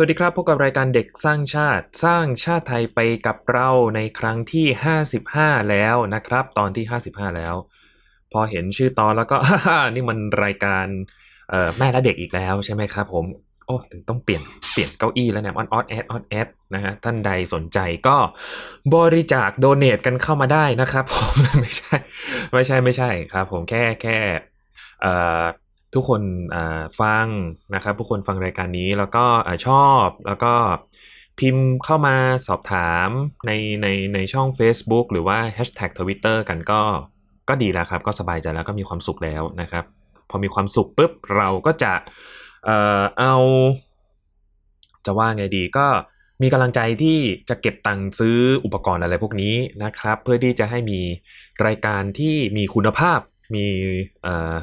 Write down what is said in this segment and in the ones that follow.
สวัสดีครับพบกับรายการเด็กสร้างชาติสร้างชาติไทยไปกับเราในครั้งที่ 55 แล้วนะครับ ตอนที่ 55 แล้ว พอเห็นชื่อตอนแล้วก็ นี่มันรายการแม่และเด็กอีกแล้วใช่ไหมครับผมโอ้ต้องเปลี่ยนเปลี่ยนเก้าอี้แล้วเนี่ยออนออดแอดออนแอดนะฮะท่านใดสนใจก็บริจาค donate กันเข้ามาได้นะครับผมไม่ใช่ ไม่ใช่ไม่ใช่ครับ ผมแค่แค่เอ่อ ทุกคนฟังนะครับ ทุกคนฟังรายการนี้แล้วก็ชอบแล้วก็พิมพ์เข้ามาสอบถามในในในช่อง Facebook หรือว่า Hashtag Twitter กันก็ก็ดีแล้วครับ ก็สบายใจแล้วก็มีความสุขแล้วนะครับ พอมีความสุขปุ๊บเราก็จะเอ่อเอา จะว่าไงดีก็มีกำลังใจที่จะเก็บตังค์ซื้ออุปกรณ์อะไรพวกนี้นะครับ เพื่อที่จะให้มีรายการที่มีคุณภาพมีเอ่อ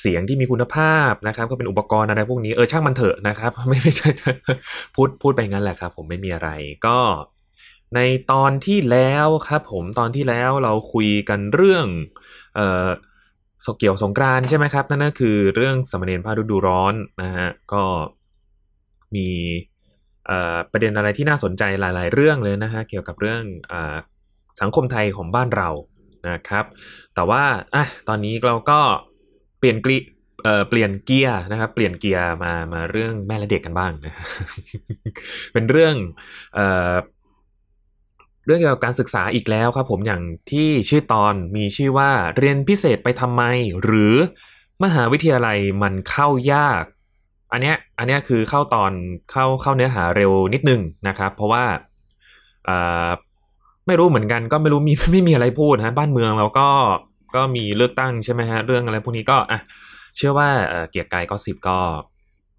เสียงที่มีคุณภาพนะครับ ก็เป็นอุปกรณ์อะไรพวกนี้เออช่างมันเถอะนะครับ ไม่ไม่ใช่พูดพูดไปงั้นแหละครับ ผมไม่มีอะไรก็ในตอนที่แล้วครับผมตอนที่แล้วเราคุยกันเรื่องเอ่อสเกี่ยวสงกรานใช่ไหมครับ นั่นก็คือเรื่องสมเณรพาฤดูร้อนนะฮะก็มีเอ่อประเด็นอะไรที่น่าสนใจหลาย ๆ เรื่องเลยนะฮะเกี่ยวกับเรื่องอสังคมไทยของบ้านเรานะครับ แต่ว่าอะตอนนี้เราก็ เปลี่ยนกลีเอ่อเปลี่ยนเกียร์นะครับ เปลี่ยนเกียร์มามาเรื่องแม่และเด็กกันบ้างนะเป็นเรื่องเอ่อเรื่องเกี่ยวกับการศึกษาอีกแล้วครับ ผมอย่างที่ชื่อตอนมีชื่อว่าเรียนพิเศษไปทำไม หรือมหาวิทยาลัยมันเข้ายาก อันเนี้ยอันเนี้ยคือเข้าตอนเข้าเข้าเนื้อหาเร็วนิดนึงนะครับ เพราะว่าอ่าไม่รู้เหมือนกันก็ไม่รู้มีไม่มีอะไรพูดนะบ้านเมืองเราก็ ก็มีเลือกตั้งใช่ไหมฮะเรื่องอะไรพวกนี้ก็อะเชื่อว่าเกียรติกายก็สิบก็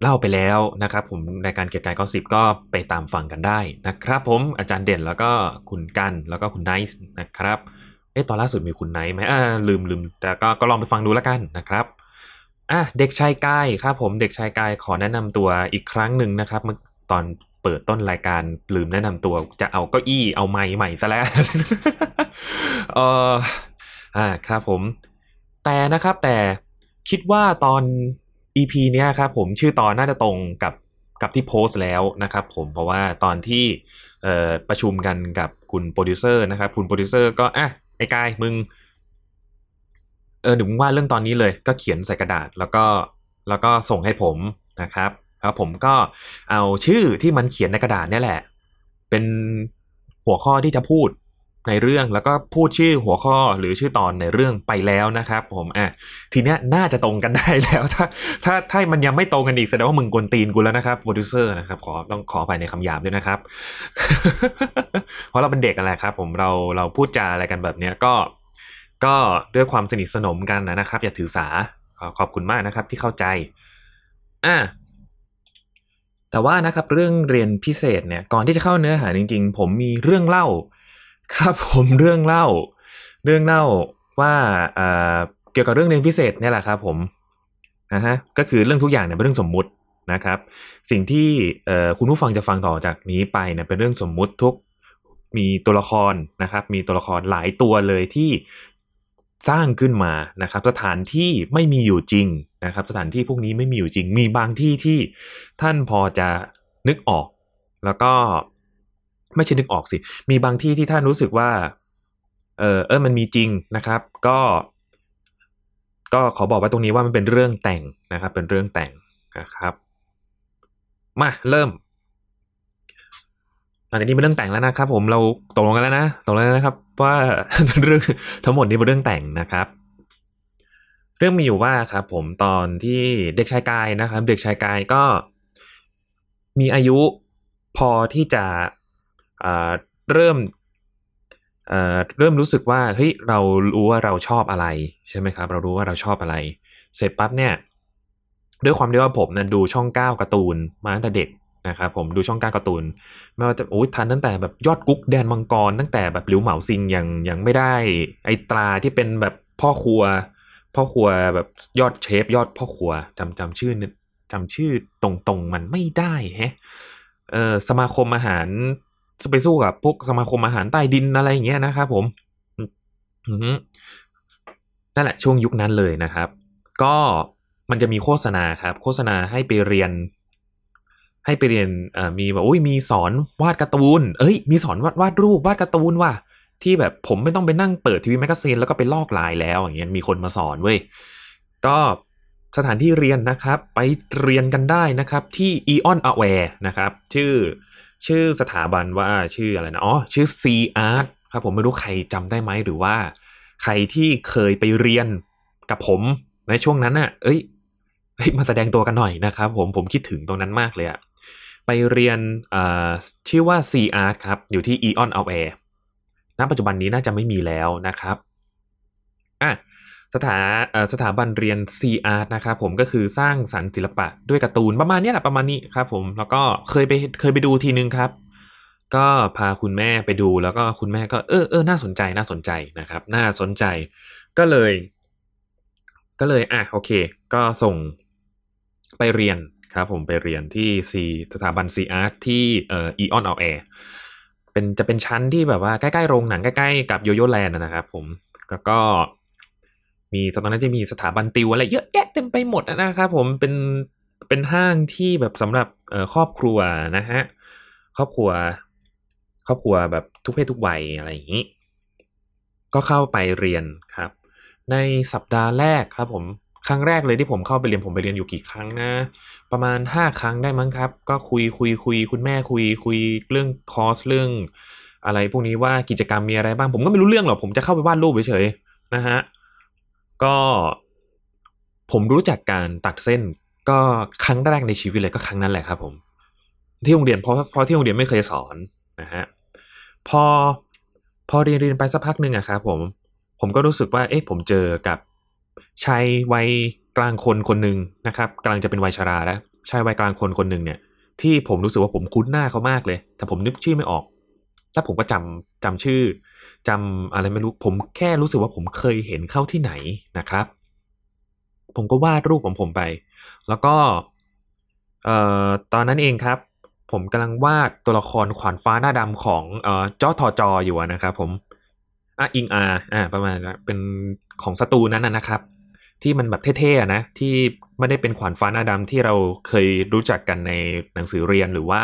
เล่าไปแล้วนะครับผมรายการเกียรติกายก็สิบก็ไปตามฟังกันได้นะครับ ผมอาจารย์เด่นแล้วก็คุณกันแล้วก็คุณไนซ์นะครับเอ๊ะตอนล่าสุดมีคุณไนท์ไหมอ่าลืมลืมแต่ก็ก็ลองไปฟังดูแล้วกันนะครับอะเด็กชายกายครับผมเด็กชายกายขอแนะนำตัวอีกครั้งหนึ่งนะครับเมื่อตอนเปิดต้นรายการลืมแนะนำตัวจะเอาเก้าอี้เอาไม้ใหม่ซะแล้วเออ อ่าครับผม แต่นะครับแต่คิดว่าตอน EP เนี้ยครับผมชื่อตอนน่าจะตรงกับกับที่โพสต์แล้วนะครับผมเพราะว่าตอนที่ประชุมกันกับคุณโปรดิวเซอร์นะครับคุณโปรดิวเซอร์ก็อะไอ้กายมึงเออหนูมึงว่าเรื่องตอนนี้เลยก็เขียนใส่กระดาษแล้วก็แล้วก็ส่งให้ผมนะครับแล้วผมก็เอาชื่อที่มันเขียนในกระดาษนี่แหละ เป็นหัวข้อที่จะพูด ในเรื่องแล้วก็พูดชื่อหัวข้อหรือชื่อตอนในเรื่องไปแล้วนะครับ ผมอะทีเนี้ยน่าจะตรงกันได้แล้ว ถ้า ถ้าถ้ามันยังไม่ตรงกันอีกแสดงว่ามึงกวนตีนกูแล้วนะครับโปรดิวเซอร์นะครับขอต้องขอไปในคำหยาบด้วยนะครับ เพราะเราเป็นเด็กอะไรครับ ผมเราเราพูดจาอะไรกันแบบเนี้ยก็ ก็ด้วยความสนิทสนมกันนะครับ อย่าถือสาขอขอบคุณมากนะครับที่เข้าใจอะแต่ว่านะครับเรื่องเรียนพิเศษเนี่ยก่อนที่จะเข้าเนื้อหาจริง ๆ ผมมีเรื่องเล่า ครับผมเรื่องเล่า เรื่องเล่าว่าเอ่อเกี่ยวกับเรื่องเรียนพิเศษเนี่ยแหละครับผมนะฮะก็คือเรื่องทุกอย่างเนี่ยเป็นเรื่องสมมุตินะครับ สิ่งที่เอ่อคุณผู้ฟังจะฟังต่อจากนี้ไปเนี่ยเป็นเรื่องสมมุติทุกมีตัวละครนะครับ มีตัวละครหลายตัวเลยที่สร้างขึ้นมานะครับ สถานที่ไม่มีอยู่จริงนะครับ สถานที่พวกนี้ไม่มีอยู่จริง มีบางที่ที่ท่านพอจะนึกออก แล้วก็ ไม่ใช่นึกออกสิ มีบางที่ที่ท่านรู้สึกว่า เออเออมันมีจริงนะครับ ก็ ก็ขอบอกไว้ตรงนี้ว่ามันเป็นเรื่องแต่งนะครับ เป็นเรื่องแต่งนะครับ มาเริ่มหลังจากนี้เป็นเรื่องแต่งแล้วนะครับ ผมเราตกลงกันแล้วนะตกลงกันแล้วนะครับ ว่าเรื่องทั้งหมดนี้เป็นเรื่องแต่งนะครับเรื่องมีอยู่ว่าครับผมตอนที่เด็กชายกายนะครับ เด็กชายกายก็มีอายุพอที่จะ เริ่มเริ่มรู้สึกว่าเฮ้ยเรารู้ว่าเราชอบอะไรใช่ไหมครับ เรารู้ว่าเราชอบอะไร เสร็จปั๊บเนี่ย ด้วยความที่ว่าผมเนี่ยดูช่องเก้าการ์ตูนมาตั้งแต่เด็กนะครับผมดูช่องเก้าการ์ตูนไม่ว่าจะโอ้ยทันตั้งแต่แบบยอดกุ๊กแดนมังกร ตั้งแต่แบบหลิวเหมาซิงยังยังไม่ได้ ไอตราที่เป็นแบบพ่อครัว พ่อครัวแบบยอดเชฟ ยอดพ่อครัวจำจำชื่อนึจำชื่อตรงๆมันไม่ได้แฮะเออสมาคมอาหาร ไปสู้กับพวกสมาคมอาหารใต้ดินอะไรอย่างเงี้ยนะครับผมนั่นแหละช่วงยุคนั้นเลยนะครับ ก็มันจะมีโฆษณาครับ โฆษณาให้ไปเรียน ให้ไปเรียนมีแบบอุ้ยมีสอนวาดการ์ตูน เอ้ย มีสอนวาดวาดรูปวาดการ์ตูนว่ะที่แบบผมไม่ต้องไปนั่งเปิด TV Magazine แล้วก็ไปลอกลายแล้วอย่างเงี้ยมีคนมาสอนเว้ยก็สถานที่เรียนนะครับ ไปเรียนกันได้นะครับ ที่ Eon Aware นะครับ ชื่อ ชื่อสถาบันว่าชื่ออะไรนะ อ๋อ ชื่อ C Art ครับผมไม่รู้ใครจำได้ไหมหรือว่า ใครที่เคยไปเรียนกับผมในช่วงนั้นน่ะ เอ้ยเฮ้ยมาแสดงตัวกันหน่อยนะครับผมผมคิดถึงตรงนั้นมากเลยอะไปเรียนชื่อว่า C Art ครับ อยู่ที่ Eon Aware ณปัจจุบันนี้น่าจะไม่มีแล้วนะครับอะ สถาสถาบันเรียน C Art นะครับผมก็คือสร้างสรรค์ศิลปะด้วยการ์ตูนประมาณนี้แหละประมาณนี้ครับผมแล้วก็เคยไปเคยไปดูทีนึงครับ ก็พาคุณแม่ไปดูแล้วก็คุณแม่ก็เออเออน่าสนใจน่าสนใจนะครับ น่าสนใจ ก็เลย ก็เลยอะโอเค ก็ส่งไปเรียนครับผมไปเรียนที่ C สถาบัน C Art ที่เอ่อ Eon Out Air เป็นจะเป็นชั้นที่แบบว่าใกล้ๆโรงหนังใกล้ๆกับโยโย่แลนด์นะครับผมแล้วก็ มีตอนนั้นจะมีสถาบันติวอะไรเยอะแยะเต็มไปหมดนะครับผมเป็นเป็นห้างที่แบบสำหรับครอบครัวนะฮะครอบครัว ครอบครัวแบบทุกเพศทุกวัยอะไรอย่างนี้ ก็เข้าไปเรียนครับ ในสัปดาห์แรกครับผมครั้งแรกเลยที่ผมเข้าไปเรียนผมไปเรียนอยู่กี่ครั้งนะ ประมาณห้าครั้งได้มั้งครับ ก็คุยคุยคุยคุณแม่คุยคุยเรื่องคอร์สเรื่อง อะไรพวกนี้ว่ากิจกรรมมีอะไรบ้าง ผมก็ไม่รู้เรื่องหรอกผมจะเข้าไปวาดรูปเฉยๆนะฮะ ก็ผมรู้จักการตัดเส้นก็ครั้งแรกในชีวิตเลยก็ครั้งนั้นแหละครับ ผม ที่โรงเรียนเพราะเพราะที่โรงเรียนไม่เคยสอนนะฮะพอพอเรียนเรียนไปสักพักหนึ่งอะครับผมผมก็รู้สึกว่าเอ๊ะผมเจอกับชายวัยกลางคนคนหนึ่งนะครับกำลังจะเป็นวัยชราแล้วชายวัยกลางคนคนหนึ่งเนี่ย ที่ผมรู้สึกว่าผมคุ้นหน้าเขามากเลย แต่ผมนึกชื่อไม่ออก แล้วผมก็จำจำชื่อจำอะไรไม่รู้ ผมแค่รู้สึกว่าผมเคยเห็นเข้าที่ไหนนะครับ ผมก็วาดรูปของผมไป แล้วก็เอ่อตอนนั้นเองครับ ผมกำลังวาดตัวละครขวานฟ้าหน้าดำของเอ่อจอทอจออยู่นะครับผมอะอิงอาอ่าประมาณเป็นของสตูนั้นนะครับ ที่มันแบบเท่ๆนะที่ไม่ได้เป็นขวานฟ้าหน้าดำที่เราเคยรู้จักกันในหนังสือเรียนหรือว่า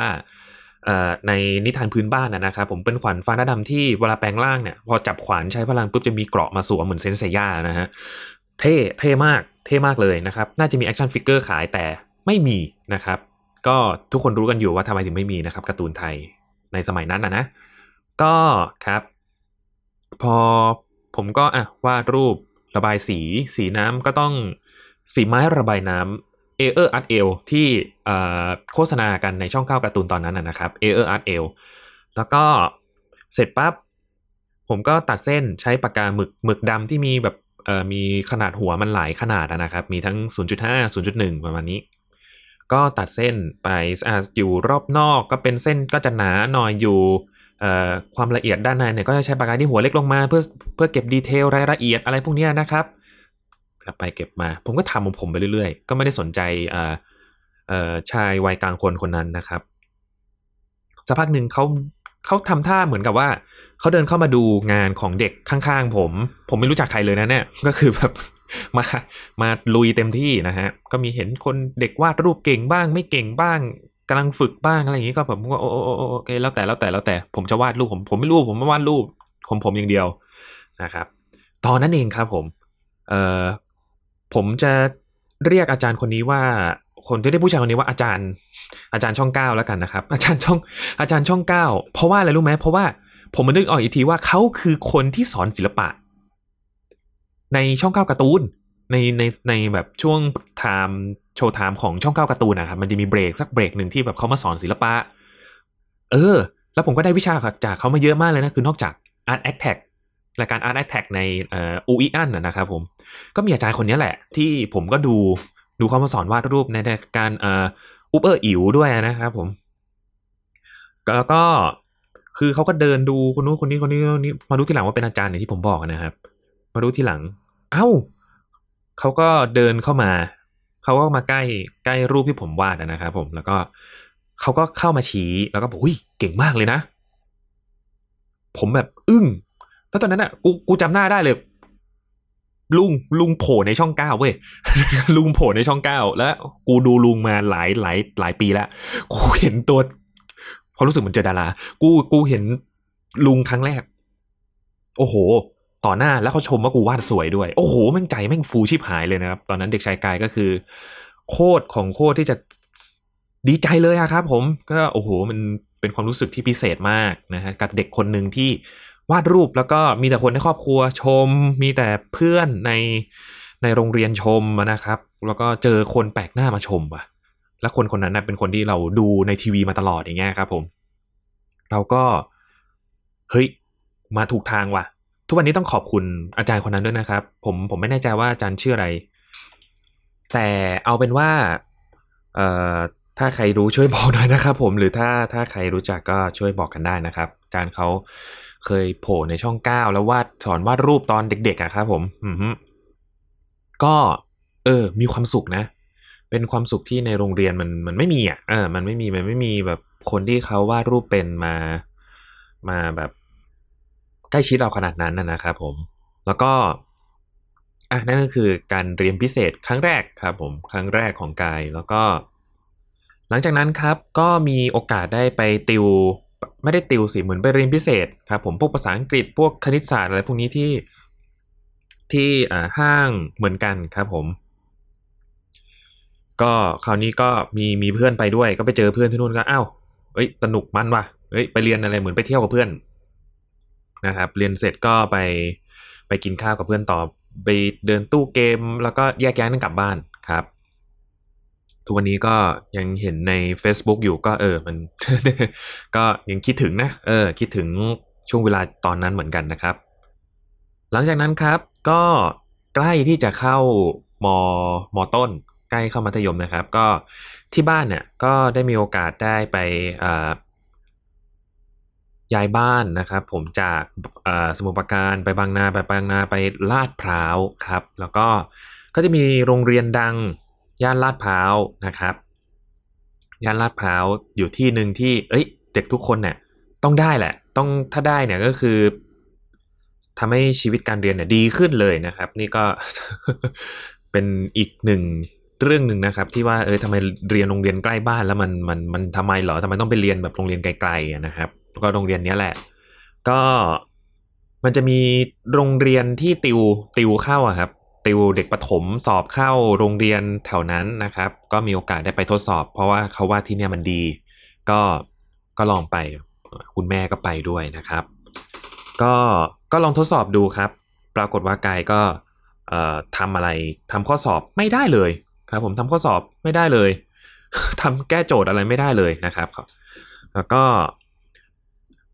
ในนิทานพื้นบ้านนะครับผมเป็นขวานฟ้าหน้าดำที่เวลาแปลงร่างเนี่ยพอจับขวานใช้พลังปุ๊บจะมีเกราะมาสวมเหมือนเซนต์เซย่านะฮะเท่เท่มากเท่มากเลยนะครับ น่าจะมี action figure ขายแต่ไม่มีนะครับ ก็ทุกคนรู้กันอยู่ว่าทำไมถึงไม่มีนะครับการ์ตูนไทยในสมัยนั้นนะนะก็ครับ พอผมก็อะวาดรูประบายสี สีน้ำก็ต้องสีไม้ระบายน้ำ เอเออร์อาร์เอลที่โฆษณากันในช่องเก้าการ์ตูนตอนนั้นนะครับเอเออร์อาร์เอลแล้วก็เสร็จปั๊บผมก็ตัดเส้นใช้ปากกาหมึกหมึกดำที่มีแบบมีขนาดหัวมันหลายขนาดนะครับ มีทั้ง 0.5 0.1 ประมาณนี้ ก็ตัดเส้นไปอยู่รอบนอกก็เป็นเส้นก็จะหนาหน่อยอยู่ความละเอียดด้านในเนี่ยก็จะใช้ปากกาที่หัวเล็กลงมา เพื่อเพื่อเก็บดีเทลรายละเอียดอะไรพวกนี้นะครับ กลับไปเก็บมา ผมก็ทำของผมไปเรื่อยๆ ก็ไม่ได้สนใจเอ่อเอ่อชายวัยกลางคนคนนั้นนะครับสักพักหนึ่งเขาเขาทำท่าเหมือนกับว่าเขาเดินเข้ามาดูงานของเด็กข้างๆผม ผมไม่รู้จักใครเลยนะเนี่ยก็คือแบบมามาลุยเต็มที่นะฮะก็มีเห็นคนเด็กวาดรูปเก่งบ้าง ไม่เก่งบ้างกำลังฝึกบ้างอะไรอย่างนี้ก็ผมก็โอโอโอโอโอเคแล้วแต่แล้วแต่แล้วแต่ผมจะวาดรูปผมผมไม่รู้ผมไม่วาดรูปผมผมอย่างเดียวนะครับ ตอนนั้นเองครับผมเอ่อ ผมจะเรียกอาจารย์คนนี้ว่าคนที่ได้ผู้ชายคนนี้ว่าอาจารย์ อาจารย์ช่องเก้าแล้วกันนะครับ อาจารย์ช่องอาจารย์ช่องเก้าเพราะว่าอะไรรู้ไหมเพราะว่าผมมานึกออกอีกทีว่าเขาคือคนที่สอนศิลปะ ในช่องเก้าการ์ตูนในในในแบบช่วง time show time ของช่องเก้าการ์ตูนนะครับมันจะมีเบรกสักเบรกหนึ่งที่แบบเขามาสอนศิลปะ เออ แล้วผมก็ได้วิชาจากเขามาเยอะมากเลยนะ คือนอกจาก Art Attack รายการ Art Attack ในอูอีอันนะครับผม ก็มีอาจารย์คนนี้แหละ ที่ผมก็ดูดูเขามาสอนวาดรูปในการอ่ออุปเออร์อิ๋วด้วยนะครับผม แล้วก็คือเขาก็เดินดูคนนู้นคนนี้คนนี้คนนี้มารู้ทีหลังว่าเป็นอาจารย์อย่างที่ผมบอกนะครับ มารู้ทีหลัง เอ้าเขาก็เดินเข้ามา เขาก็มาใกล้ใกล้รูปที่ผมวาดนะครับผมแล้วก็เขาก็เข้ามาชี้แล้วก็บอกอุ้ยเก่งมากเลยนะ ผมแบบอึ้ง แล้วตอนนั้นอะกูกูจำหน้าได้เลย ลุงลุงโผล่ในช่องเก้าเว้ยลุงโผล่ในช่องเก้าแล้ว กูดูลุงมาหลายหลายหลายปีแล้วกูเห็นตัวพอรู้สึกเหมือนเจอดารากูกูเห็นลุงครั้งแรก โอ้โห ต่อหน้าแล้วเขาชมว่ากูวาดสวยด้วย โอ้โหแม่งใจแม่งฟูชิบหายเลยนะครับ ตอนนั้นเด็กชายกายก็คือ โคตรของโคตรที่จะดีใจเลยอะครับ ผมก็โอ้โหมันเป็นความรู้สึกที่พิเศษมากนะฮะกับเด็กคนหนึ่งที่ วาดรูปแล้วก็มีแต่คนในครอบครัวชม มีแต่เพื่อนในในโรงเรียนชมนะครับ แล้วก็เจอคนแปลกหน้ามาชมว่ะ แล้วคนคนนั้นนะเป็นคนที่เราดูในทีวีมาตลอดอย่างเงี้ยครับ ผม เราก็เฮ้ยมาถูกทางว่ะ ทุกวันนี้ต้องขอบคุณอาจารย์คนนั้นด้วยนะครับ ผมผมไม่แน่ใจว่าอาจารย์ชื่ออะไร แต่เอาเป็นว่าเอ่อถ้าใครรู้ช่วยบอกหน่อยนะครับ ผมหรือถ้าถ้าใครรู้จักก็ช่วยบอกกันได้นะครับอาจารย์เขา เคยโผล่ในช่องเก้าแล้ววาดสอนวาดรูปตอนเด็กๆอะครับผมอือฮึก็เออ มีความสุขนะ เป็นความสุขที่ในโรงเรียนมันมันไม่มีอะเออ มันไม่มีมันไม่มีแบบคนที่เขาวาดรูปเป็นมามาแบบใกล้ชิดเราขนาดนั้นนะครับผม แล้วก็อะนั่นก็คือการเรียนพิเศษครั้งแรกครับผมครั้งแรกของกายแล้วก็ หลังจากนั้นครับก็มีโอกาสได้ไปติว ไม่ได้ติวสิเหมือนไปเรียนพิเศษครับผมพวกภาษาอังกฤษพวกคณิตศาสตร์อะไรพวกนี้ที่ที่ห้างเหมือนกันครับผม ก็คราวนี้ก็มีมีเพื่อนไปด้วย ก็ไปเจอเพื่อนที่นู่นก็อ้าวเอ้ยสนุกมันว่ะเอ้ยไปเรียนอะไรเหมือนไปเที่ยวกับเพื่อนนะครับ เรียนเสร็จก็ไปไปกินข้าวกับเพื่อนต่อไปเดินตู้เกม แล้วก็แยกย้ายกันกลับบ้านครับ ทุกวันนี้ก็ยังเห็นใน Facebook อยู่ก็เออมัน ก็ยังคิดถึงนะ เออ คิดถึงช่วงเวลาตอนนั้นเหมือนกันนะครับ หลังจากนั้นครับ ก็ใกล้ที่จะเข้ามมต้น ใกล้เข้ามัธยมนะครับ ก็ที่บ้านเนี่ยก็ได้มีโอกาสได้ไปย้ายบ้านนะครับ ผมจากสมุทรปราการไปบางนาไปบางนาไปลาดพร้าวครับ แล้วก็ก็จะมีโรงเรียนดัง ย่านลาดพร้าวนะครับ ย่านลาดพร้าวอยู่ที่หนึ่งที่ เอ้ย เด็กทุกคนเนี่ยต้องได้แหละ ต้องถ้าได้เนี่ยก็คือทำให้ชีวิตการเรียนเนี่ยดีขึ้นเลยนะครับ นี่ก็เป็นอีกหนึ่งเรื่องหนึ่งนะครับ ที่ว่าเออทำไมเรียนโรงเรียนใกล้บ้านแล้วมันมันมันทำไมเหรอทำไมต้องไปเรียนแบบโรงเรียนไกลๆนะครับ ก็โรงเรียนนี้แหละ ก็มันจะมีโรงเรียนที่ติวติวเข้าอะครับ ติวเด็กประถมสอบเข้าโรงเรียนแถวนั้นนะครับ ก็มีโอกาสได้ไปทดสอบ เพราะว่าเขาว่าที่เนี่ยมันดี ก็ก็ลองไปคุณแม่ก็ไปด้วยนะครับ ก็ก็ลองทดสอบดูครับ ปรากฏว่ากายก็ทำอะไรทำข้อสอบไม่ได้เลยครับ ผมทำข้อสอบไม่ได้เลยทำแก้โจทย์อะไรไม่ได้เลยนะครับแล้วก็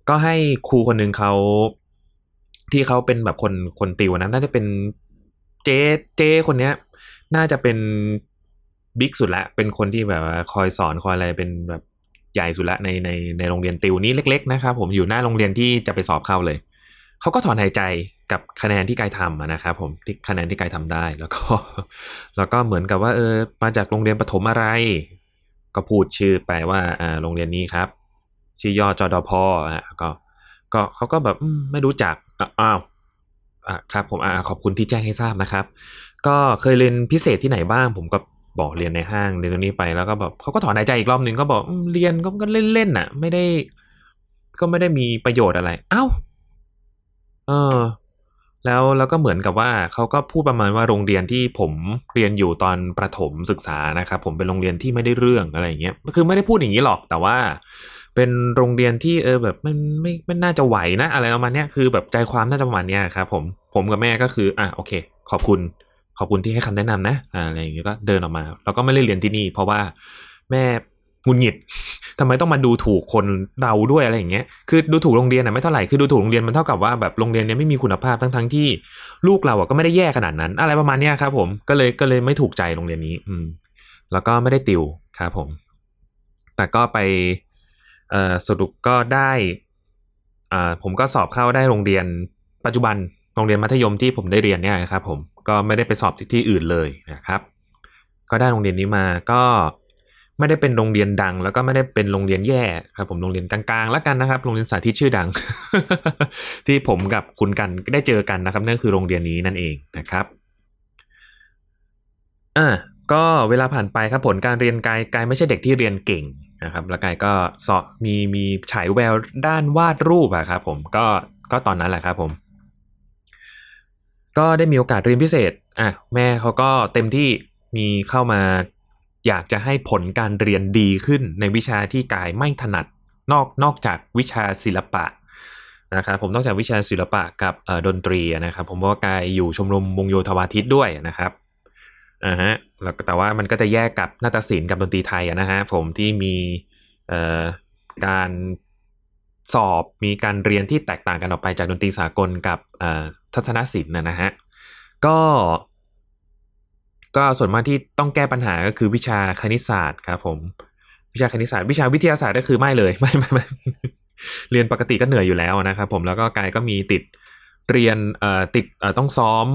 ก็ให้ครูคนหนึ่งเขาที่เขาเป็นแบบคนคนติวนะน่าจะเป็น เจ๊เจ๊คนเนี้ย น่าจะเป็นบิ๊กสุดละ เป็นคนที่แบบว่าคอยสอนคอยอะไรเป็นแบบใหญ่สุดละในในในโรงเรียนติวนี้เล็ก ๆ นะครับผมอยู่หน้าโรงเรียนที่จะไปสอบเข้าเลยเขาก็ถอนหายใจกับคะแนนที่กายทำนะครับผมที่คะแนนที่กายทำได้แล้วก็ แล้วก็เหมือนกับว่าเออมาจากโรงเรียนประถมอะไร ก็พูดชื่อไปว่าอ่าโรงเรียนนี้ครับ ชื่อย่อจอดพอะก็ ก็เขาก็แบบไม่รู้จักอ้าว อะครับผมอ่าขอบคุณที่แจ้งให้ทราบนะครับ ก็เคยเรียนพิเศษที่ไหนบ้าง ผมก็บอกเรียนในห้างเรียนตรงนี้ไปแล้วก็แบบเขาก็ถอนหายใจอีกรอบหนึ่งก็บอกเรียนก็ก็เล่นๆน่ะ ไม่ได้ ก็ไม่ได้มีประโยชน์อะไร เอ้า เออ แล้วแล้วก็เหมือนกับว่าเขาก็พูดประมาณว่าโรงเรียนที่ผมเรียนอยู่ตอนประถมศึกษานะครับผมเป็นโรงเรียนที่ไม่ได้เรื่องอะไรอย่างเงี้ยคือไม่ได้พูดอย่างนี้หรอกแต่ว่า เป็นโรงเรียนที่เออแบบไม่ไม่ไม่น่าจะไหวนะ อะไรประมาณเนี้ยคือแบบใจความน่าจะประมาณเนี้ยครับผมผมกับแม่ก็คืออะโอเค ขอบคุณขอบคุณที่ให้คำแนะนำนะอ่าอะไรอย่างเงี้ยก็เดินออกมา แล้วก็ไม่ได้เรียนที่นี่ เพราะว่าแม่หงุนหงิดทำไมต้องมาดูถูกคนเราด้วยอะไรอย่างเงี้ยคือดูถูกโรงเรียนอะไม่เท่าไหร่คือดูถูกโรงเรียนมันเท่ากับว่าแบบโรงเรียนเนี้ยไม่มีคุณภาพทั้งทั้งที่ลูกเราอะก็ไม่ได้แย่ขนาดนั้น อะไรประมาณเนี้ยครับ ผมก็เลยก็เลยไม่ถูกใจโรงเรียนนี้ อืม แล้วก็ไม่ได้ติวครับผม แต่ก็ไป สรุปก็ได้อ่าผมก็สอบเข้าได้โรงเรียนปัจจุบันโรงเรียนมัธยมที่ผมได้เรียนเนี่ยครับผมก็ไม่ได้ไปสอบที่ที่อื่นเลยนะครับ ก็ได้โรงเรียนนี้มาก็ไม่ได้เป็นโรงเรียนดัง แล้วก็ไม่ได้เป็นโรงเรียนแย่ครับผมโรงเรียนกลางๆแล้วกันนะครับ โรงเรียนสาธิตชื่อดัง ที่ผมกับคุณกันได้เจอกันนะครับนั่นคือโรงเรียนนี้นั่นเองนะครับอะก็เวลาผ่านไปครับผลการเรียนกายกายไม่ใช่เด็กที่เรียนเก่ง นะครับแล้วกายก็สอบมีมีฉายแววด้านวาดรูปอะครับผมก็ก็ตอนนั้นแหละครับผม ก็ได้มีโอกาสเรียนพิเศษอะแม่เขาก็เต็มที่มีเข้ามาอยากจะให้ผลการเรียนดีขึ้นในวิชาที่กายไม่ถนัดนอกนอกจากวิชาศิลปะนะครับผมนอกจากวิชาศิลปะกับดนตรีนะครับผมว่ากายอยู่ชมรมวงโยธวาทิตด้วยนะครับ อ่าฮะแล้วแต่ว่ามันก็จะแยกกับนาฏศิลป์กับดนตรีไทยอะนะฮะผมที่มีเอ่อการสอบมีการเรียนที่แตกต่างกันออกไปจากดนตรีสากลกับเอ่อทัศนศิลป์นะนะฮะก็ก็ส่วนมากที่ต้องแก้ปัญหาก็คือวิชาคณิตศาสตร์ครับผมวิชาคณิตศาสตร์วิชาวิทยาศาสตร์ก็คือไม่เลยไม่ไม่ไม่เรียนปกติก็เหนื่อยอยู่แล้วนะครับผมแล้วก็กายก็มีติด เรียนติดต้องซ้อม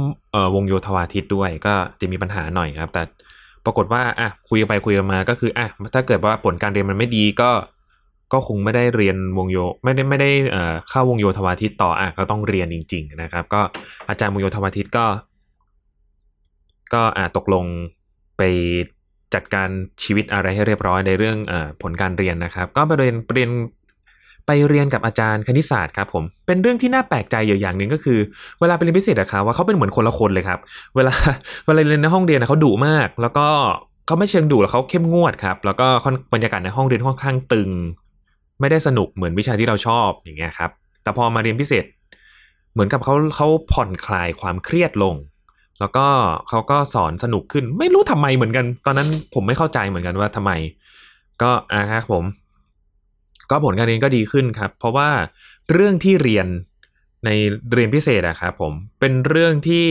วงโยธวาทิตด้วย ก็จะมีปัญหาหน่อยครับ แต่ปรากฏว่าอะคุยไปคุยมาก็คืออะถ้าเกิดว่าผลการเรียนมันไม่ดีก็ก็คงไม่ได้เรียนวงโยไม่ได้ไม่ได้เข้าวงโยธวาทิตต่ออะก็ต้องเรียนจริง ๆ นะครับ ก็อาจารย์วงโยธวาทิตก็ ก็อ่าตกลงไปจัดการชีวิตอะไรให้เรียบร้อยในเรื่องอผลการเรียนนะครับ ก็ไปเรียนเรียน ไปเรียนกับอาจารย์คณิตศาสตร์ครับผมเป็นเรื่องที่น่าแปลกใจอยู่อย่างหนึ่งก็คือ เวลาไปเรียนพิเศษอะครับว่าเขาเป็นเหมือนคนละคนเลยครับ เวลาเวลาเรียนในห้องเรียนนะเขาดุมาก แล้วก็เขาไม่เชิงดุแล้วเขาเข้มงวดครับ แล้วก็คนบรรยากาศในห้องเรียนค่อนข้างตึง ไม่ได้สนุกเหมือนวิชาที่เราชอบอย่างเงี้ยครับ แต่พอมาเรียนพิเศษ เหมือนกับเขาเขาผ่อนคลายความเครียดลง แล้วก็เขาก็สอนสนุกขึ้น ไม่รู้ทำไมเหมือนกัน ตอนนั้นผมไม่เข้าใจเหมือนกันว่าทำไม ก็อะครับผม ก็ผลการเรียนก็ดีขึ้นครับ เพราะว่าเรื่องที่เรียนในเรียนพิเศษอะครับผมเป็นเรื่องที่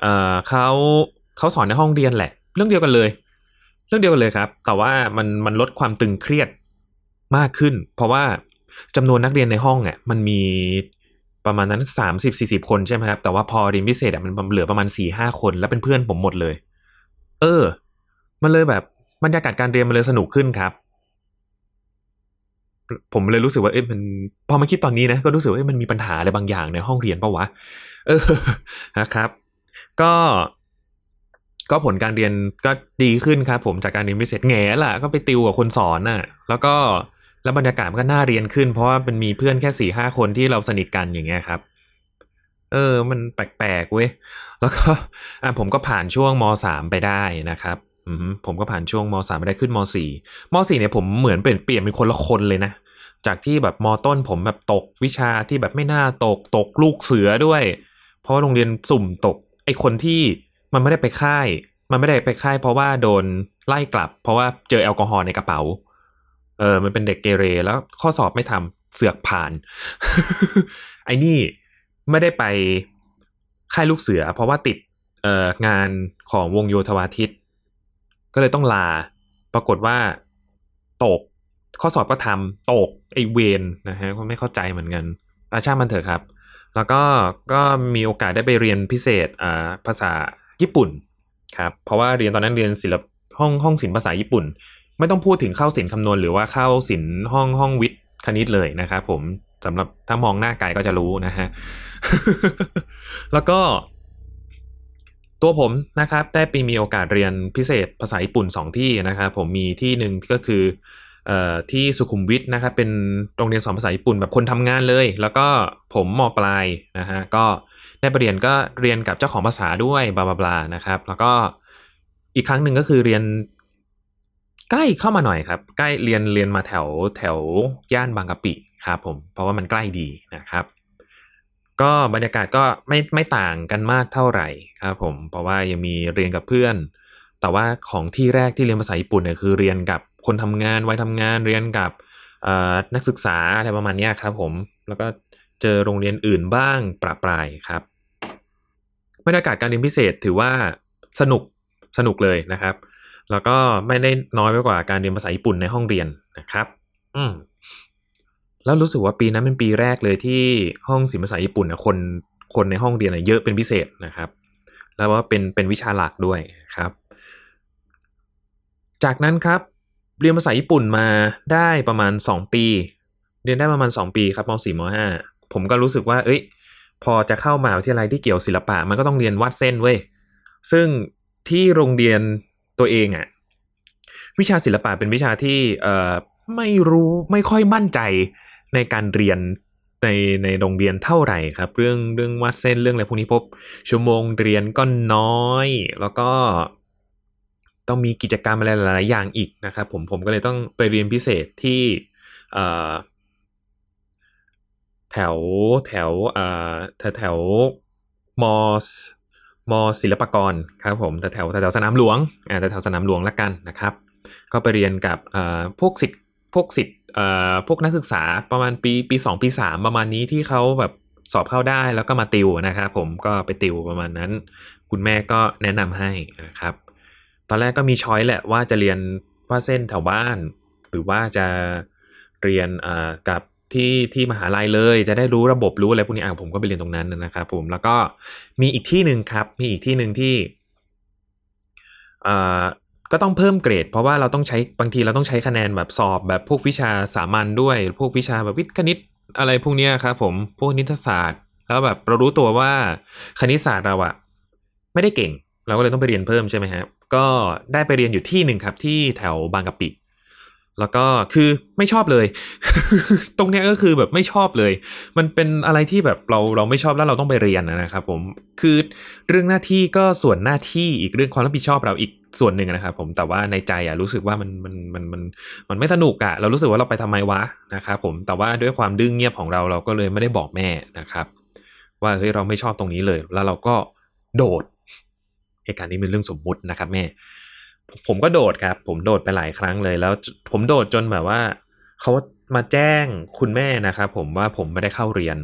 เอ่อเขาเขาสอนในห้องเรียนแหละ เรื่องเดียวกันเลย เรื่องเดียวกันเลยครับ แต่ว่ามันมันลดความตึงเครียดมากขึ้น เพราะว่าจำนวนนักเรียนในห้องอะมันมีประมาณนั้นสามสิบสี่สิบคนใช่ไหมครับ แต่ว่าพอเรียนพิเศษอะมันเหลือประมาณสี่ห้าคน แล้วเป็นเพื่อนผมหมดเลย เออ มันเลยแบบบรรยากาศการเรียนมันเลยสนุกขึ้นครับ ผมเลยรู้สึกว่าเอ๊ะมันพอมาคิดตอนนี้นะก็รู้สึกว่าเอ๊ะมันมีปัญหาอะไรบางอย่างในห้องเรียนปะวะเออนะครับ ก็ก็ผลการเรียนก็ดีขึ้นครับผมจากการเรียนพิเศษแง่ล่ะก็ไปติวกับคนสอนน่ะ แล้วก็แล้วบรรยากาศมันก็น่าเรียนขึ้น เพราะว่ามันมีเพื่อนแค่สี่ห้าคนที่เราสนิทกันอย่างเงี้ยครับ เออ มันแปลกๆเว้ยแล้วก็อะผมก็ผ่านช่วงมสามไปได้นะครับ ผมก็ผ่านช่วงมสามไปได้ขึ้นมสี่มสี่เนี่ยผมเหมือนเปลี่ยนเปลี่ยนเป็นคนละคนเลยนะ จากที่แบบมต้นผมแบบตกวิชาที่แบบไม่น่าตกตกลูกเสือด้วย เพราะว่าโรงเรียนสุ่มตก ไอคนที่มันไม่ได้ไปค่าย มันไม่ได้ไปค่าย เพราะว่าโดนไล่กลับ เพราะว่าเจอแอลกอฮอล์ในกระเป๋า เออ มันเป็นเด็กเกเรแล้วข้อสอบไม่ทำเสือกผ่าน ไอ้นี่ไม่ได้ไปค่ายลูกเสือ เพราะว่าติดเอ่องานของวงโยธวาทิต ก็เลยต้องลา ปรากฏว่า ตก ข้อสอบก็ทำตกไอเวนนะฮะก็ไม่เข้าใจเหมือนกันอาช่างมันเถอะครับ แล้วก็ก็มีโอกาสได้ไปเรียนพิเศษอ่าภาษาญี่ปุ่นครับเพราะว่าเรียนตอนนั้นเรียนศิลปห้องห้องศิลป์ภาษาญี่ปุ่น ไม่ต้องพูดถึงเข้าศิลป์คำนวณหรือว่าเข้าศิลป์ห้องห้องวิทย์คณิตเลยนะครับผมสำหรับถ้ามองหน้าไกลก็จะรู้นะฮะ แล้วก็ ตัวผมนะครับได้ไปมีโอกาสเรียนพิเศษภาษาญี่ปุ่น 2 ที่นะครับผมมีที่หนึ่งก็คือที่สุขุมวิทนะครับเป็นโรงเรียนสอนภาษาญี่ปุ่นแบบคนทำงานเลย แล้วก็ผมมปลายนะฮะก็ได้ไปเรียนก็เรียนกับเจ้าของภาษาด้วยบลาบลานะครับ แล้วก็อีกครั้งหนึ่งก็คือเรียนใกล้เข้ามาหน่อยครับใกล้เรียนเรียนมาแถวแถวย่านบางกะปิครับผมเพราะว่ามันใกล้ดีนะครับ ก็บรรยากาศก็ไม่ไม่ต่างกันมากเท่าไหร่ครับผม เพราะว่ายังมีเรียนกับเพื่อน แต่ว่าของที่แรกที่เรียนภาษาญี่ปุ่นเนี่ยคือเรียนกับคนทำงานวัยทำงานเรียนกับนักศึกษาอะไรประมาณนี้ครับผม แล้วก็เจอโรงเรียนอื่นบ้างประปรายครับบรรยากาศการเรียนพิเศษถือว่าสนุกสนุกเลยนะครับ แล้วก็ไม่ได้น้อยไปกว่าการเรียนภาษาญี่ปุ่นในห้องเรียนนะครับ อืม แล้วรู้สึกว่าปีนั้นเป็นปีแรกเลยที่ห้องศิลปภาษาญี่ปุ่นนะคนคนในห้องเรียนนะเยอะเป็นพิเศษนะครับ แล้วว่าเป็นเป็นวิชาหลักด้วยครับ จากนั้นครับเรียนภาษาญี่ปุ่นมาได้ประมาณ 2 ปี เรียนได้ประมาณ 2 ปีครับม .4 ม .5 ผมก็รู้สึกว่า เอ้ย พอจะเข้ามหาวิทยาลัยที่เกี่ยวศิลปะ มันก็ต้องเรียนวาดเส้นเว้ย ซึ่งที่โรงเรียนตัวเองอะวิชาศิลปะเป็นวิชาที่เอ่อไม่รู้ไม่ค่อยมั่นใจ ในการเรียนในในโรงเรียนเท่าไหร่ครับ เรื่องเรื่องวาดเส้นเรื่องอะไรพวกนี้พบ ชั่วโมงเรียนก็น้อย แล้วก็ต้องมีกิจกรรมอะไรหลาย ๆ อย่างอีกนะครับ ผมผมก็เลยต้องไปเรียนพิเศษที่แถวแถวแถวแถวมอสมอศิลปากรครับผมแต่แถวแถวสนามหลวงอ่าแต่แถวสนามหลวงละกันนะครับ ก็ไปเรียนกับพวกสิทธิ์พวกสิทธิ์ พวกนักศึกษาประมาณปีปีสองปีสามประมาณนี้ที่เขาแบบสอบเข้าได้แล้วก็มาติวนะครับผมก็ไปติวประมาณนั้น คุณแม่ก็แนะนำให้นะครับ ตอนแรกก็มีช้อยแหละว่าจะเรียนว่าเส้นแถวบ้าน หรือว่าจะเรียนกับที่ที่มหาลัยเลยจะได้รู้ระบบรู้อะไรพวกนี้อะผมก็ไปเรียนตรงนั้นนะครับผมแล้วก็มีอีกที่หนึ่งครับ มีอีกที่หนึ่งที่ ก็ต้องเพิ่มเกรด เพราะว่าเราต้องใช้บางทีเราต้องใช้คะแนนแบบสอบแบบพวกวิชาสามัญด้วย พวกวิชาแบบวิทย์คณิตอะไรพวกเนี้ยครับผมพวกนิตศาสตร์ แล้วแบบเรารู้ตัวว่าคณิตศาสตร์เราอะไม่ได้เก่ง เราก็เลยต้องไปเรียนเพิ่มใช่ไหมครับก็ได้ไปเรียนอยู่ที่หนึ่งครับที่แถวบางกะปิ แล้วก็คือไม่ชอบเลย ตรงเนี้ยก็คือแบบไม่ชอบเลย มันเป็นอะไรที่แบบเราเราไม่ชอบแล้วเราต้องไปเรียนนะครับผมคือเรื่องหน้าที่ก็ส่วนหน้าที่อีกเรื่องความรับผิดชอบเราอีกส่วนหนึ่งนะครับผมแต่ว่าในใจอะรู้สึกว่ามันมันมันมันมันไม่สนุกอะเรารู้สึกว่าเราไปทำไมวะนะครับผมแต่ว่าด้วยความดื้อเงียบของเราเราก็เลยไม่ได้บอกแม่นะครับ ว่าเฮ้ยเราไม่ชอบตรงนี้เลย แล้วเราก็โดดเหตุการณ์นี้เป็นเรื่องสมมุตินะครับแม่ ผมก็โดดครับ ผมโดดไปหลายครั้งเลย แล้วผมโดดจนแบบว่าเขามาแจ้งคุณแม่นะครับผมว่าผมไม่ได้เข้าเรียน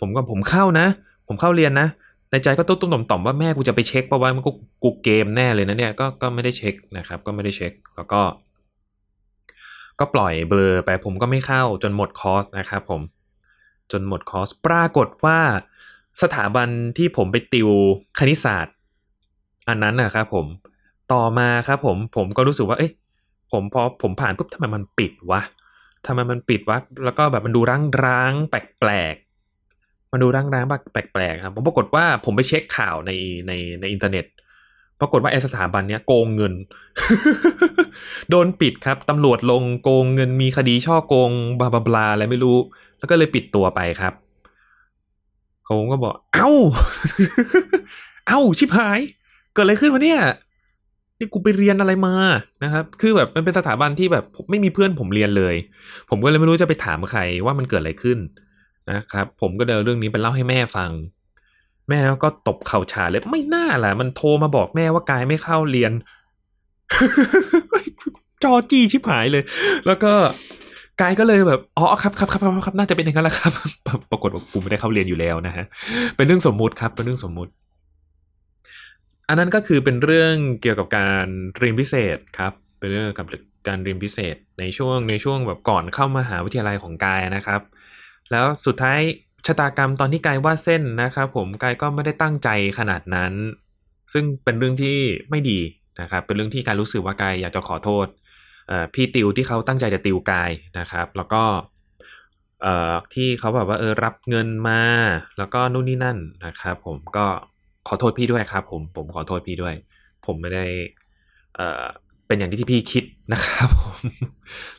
ผมก็ผมเข้านะ ผมเข้าเรียนนะในใจก็ตุ้มๆต่อมๆว่าแม่กูจะไปเช็คเพราะว่ามันกูกูเกมแน่เลยนะเนี่ยก็ก็ไม่ได้เช็คนะครับ ก็ไม่ได้เช็คแล้วก็ ก็ปล่อยเบลอไปผมก็ไม่เข้าจนหมดคอร์สนะครับผม จนหมดคอร์สปรากฏว่าสถาบันที่ผมไปติวคณิตศาสตร์ อันนั้นนะครับผม ต่อมาครับผมผมก็รู้สึกว่า เอ๊ะผมพอผมผ่านปุ๊บทำไมมันปิดวะทำไมมันปิดวะแล้วก็แบบมันดูร้างๆแปลกๆมันดูร้างๆแบบแปลกๆครับผมปรากฏว่าผมไปเช็คข่าวในในในอินเทอร์เน็ตปรากฏว่าไอสถาบันเนี้ยโกงเงิน โดนปิดครับตำรวจลงโกงเงินมีคดีช่อโกงบลาบลาอะไรไม่รู้ แล้วก็เลยปิดตัวไปครับผมก็บอก เอ้า เอ้าชิบหาย เกิดอะไรขึ้นวะเนี่ย นี่กูไปเรียนอะไรมานะครับ คือแบบมันเป็นสถาบันที่แบบไม่มีเพื่อนผมเรียนเลย ผมก็เลยไม่รู้จะไปถามใครว่ามันเกิดอะไรขึ้นนะครับ ผมก็เดินเรื่องนี้ไปเล่าให้แม่ฟัง แม่ก็ตบเข่าฉาเลยไม่น่าล่ะ มันโทรมาบอกแม่ว่ากายไม่เข้าเรียน จอจี้ชิบหายเลย แล้วก็กายก็เลยแบบอ๋อครับครับครับครับครับน่าจะเป็นอย่างนั้นแหละครับปรากฏว่ากูไม่ได้เข้าเรียนอยู่แล้วนะฮะเป็นเรื่องสมมุติครับเป็นเรื่องสมมุติ อันนั้นก็คือเป็นเรื่องเกี่ยวกับการเรียนพิเศษครับ เป็นเรื่องกับการเรียนพิเศษในช่วงในช่วงแบบก่อนเข้ามาหาวิทยาลัยของกายนะครับ แล้วสุดท้ายชะตากรรมตอนที่กายวาดเส้นนะครับ ผมกายก็ไม่ได้ตั้งใจขนาดนั้น ซึ่งเป็นเรื่องที่ไม่ดีนะครับ เป็นเรื่องที่กายรู้สึกว่ากายอยากจะขอโทษพี่ติวที่เขาตั้งใจจะติวกายนะครับ แล้วก็ที่เขาแบบว่าเออรับเงินมา แล้วก็นู่นนี่นั่นนะครับ ผมก็ ขอโทษพี่ด้วยครับ ผมผมขอโทษพี่ด้วย ผมไม่ได้เอ่อเป็นอย่างที่ที่พี่คิดนะครับผม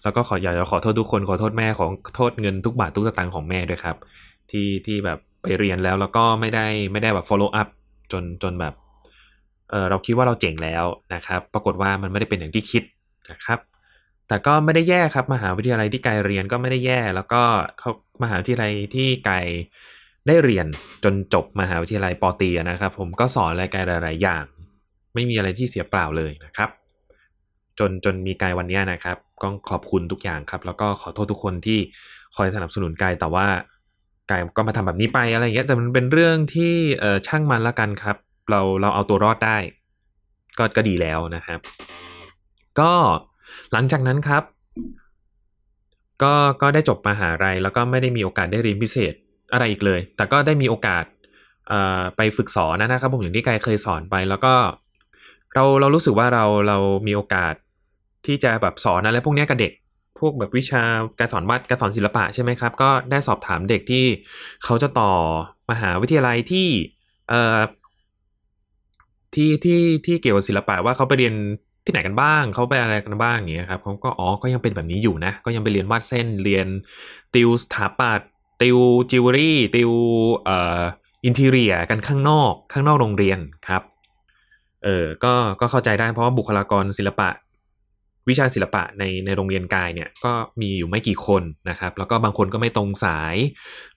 แล้วก็ขออยากจะขอโทษทุกคนขอโทษแม่ของโทษเงินทุกบาททุกสตางค์ของแม่ด้วยครับ ที่ที่แบบไปเรียนแล้วแล้วก็ไม่ได้ไม่ได้แบบ follow up จนจนแบบเออเราคิดว่าเราเจ๋งแล้วนะครับ ปรากฏว่ามันไม่ได้เป็นอย่างที่คิดนะครับ แต่ก็ไม่ได้แย่ครับมหาวิทยาลัยที่ไกลเรียนก็ไม่ได้แย่ แล้วก็เขามหาวิทยาลัยที่ไกล ได้เรียนจนจบมหาวิทยาลัยปอตีนะครับ ผมก็สอนอะไรไกลหลาย ๆ อย่าง ไม่มีอะไรที่เสียเปล่าเลยนะครับ จนจนมีกายวันนี้นะครับ ก็ขอบคุณทุกอย่างครับ แล้วก็ขอโทษทุกคนที่คอยสนับสนุนกายแต่ว่ากายก็มาทำแบบนี้ไปอะไรอย่างเงี้ยแต่มันเป็นเรื่องที่เออช่างมันละกันครับ เราเราเอาตัวรอดได้ ก็ก็ดีแล้วนะครับ ก็หลังจากนั้นครับ ก็ก็ได้จบมหาลัยแล้วก็ไม่ได้มีโอกาสได้เรียนพิเศษ อะไรอีกเลย แต่ก็ได้มีโอกาสไปฝึกสอนนะครับผมอย่างที่กายเคยสอนไป แล้วก็เราเรารู้สึกว่าเราเรามีโอกาสที่จะแบบสอนอะไรพวกนี้กับเด็ก พวกแบบวิชาการสอนวาดการสอนศิลปะใช่ไหมครับ ก็ได้สอบถามเด็กที่เขาจะต่อมหาวิทยาลัยที่เอ่อที่ที่ที่เกี่ยวกับศิลปะว่าเขาไปเรียนที่ไหนกันบ้าง เขาไปอะไรกันบ้างอย่างเงี้ยครับเขาก็อ๋อก็ยังเป็นแบบนี้อยู่นะ ก็ยังไปเรียนวาดเส้นเรียนติวสถาปัตย ติวจิวเวลรี่ติวเอ่อ interior กันข้างนอกข้างนอกโรงเรียนครับเออก็ก็เข้าใจได้เพราะว่าบุคลากรศิลปะ วิชาศิลปะในในโรงเรียนกายเนี่ยก็มีอยู่ไม่กี่คนนะครับ แล้วก็บางคนก็ไม่ตรงสาย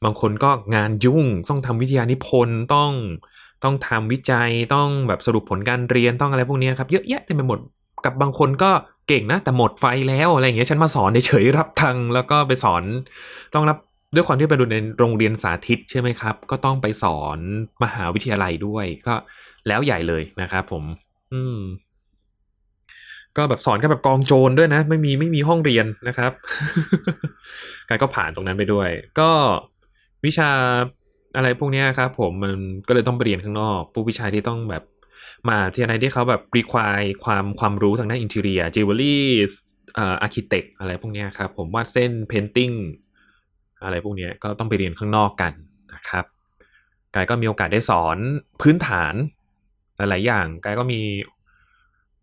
บางคนก็งานยุ่งต้องทำวิทยานิพนธ์ต้องต้องทำวิจัยต้องแบบสรุปผลการเรียนต้องอะไรพวกนี้ครับเยอะแยะเต็มไปหมดกับบางคนก็เก่งนะแต่หมดไฟแล้วอะไรอย่างเงี้ยฉันมาสอนเฉยรับทังแล้วก็ไปสอนต้องรับ ด้วยความที่ไปดูในโรงเรียนสาธิตใช่ไหมครับ ก็ต้องไปสอนมหาวิทยาลัยด้วย ก็แล้วใหญ่เลยนะครับผม อืม ก็แบบสอนกันแบบกองโจรด้วยนะ ไม่มีไม่มีห้องเรียนนะครับกายก็ผ่านตรงนั้นไปด้วย ก็วิชาอะไรพวกนี้ครับผมมันก็เลยต้องไปเรียนข้างนอกพวกวิชาที่ต้องแบบมาที่อะไรที่เขาแบบ require ความความรู้ทางด้านอินเท r รียจิวเวลรี่เอ่ออาร์เคเต็กอะไรพวกนี้ครับผมวาดเส้น painting อะไรพวกนี้ก็ต้องไปเรียนข้างนอกกันนะครับกายก็มีโอกาสได้สอนพื้นฐานหลายๆอย่างกายก็มี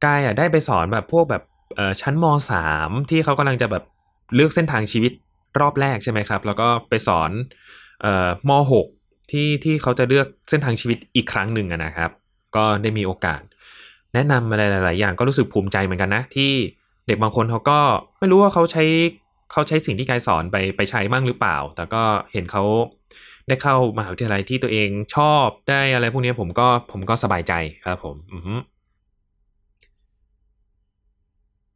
กายอะได้ไปสอนแบบพวกแบบชั้นมสามที่เขากำลังจะแบบเลือกเส้นทางชีวิตรอบแรกใช่ไหมครับ แล้วก็ไปสอนเอ่อมหกที่ที่เขาจะเลือกเส้นทางชีวิตอีกครั้งหนึ่งนะครับ ก็ได้มีโอกาส แนะนำอะไรหลาย ๆ อย่างก็รู้สึกภูมิใจเหมือนกันนะ ที่เด็กบางคนเขาก็ไม่รู้ว่าเขาใช้ เขาใช้สิ่งที่กายสอนไปไปใช้บ้างหรือเปล่า แต่ก็เห็นเขาได้เข้ามาหาวิทยาลัยที่ตัวเองชอบได้อะไรพวกนี้ผมก็ผมก็สบายใจครับผมอือ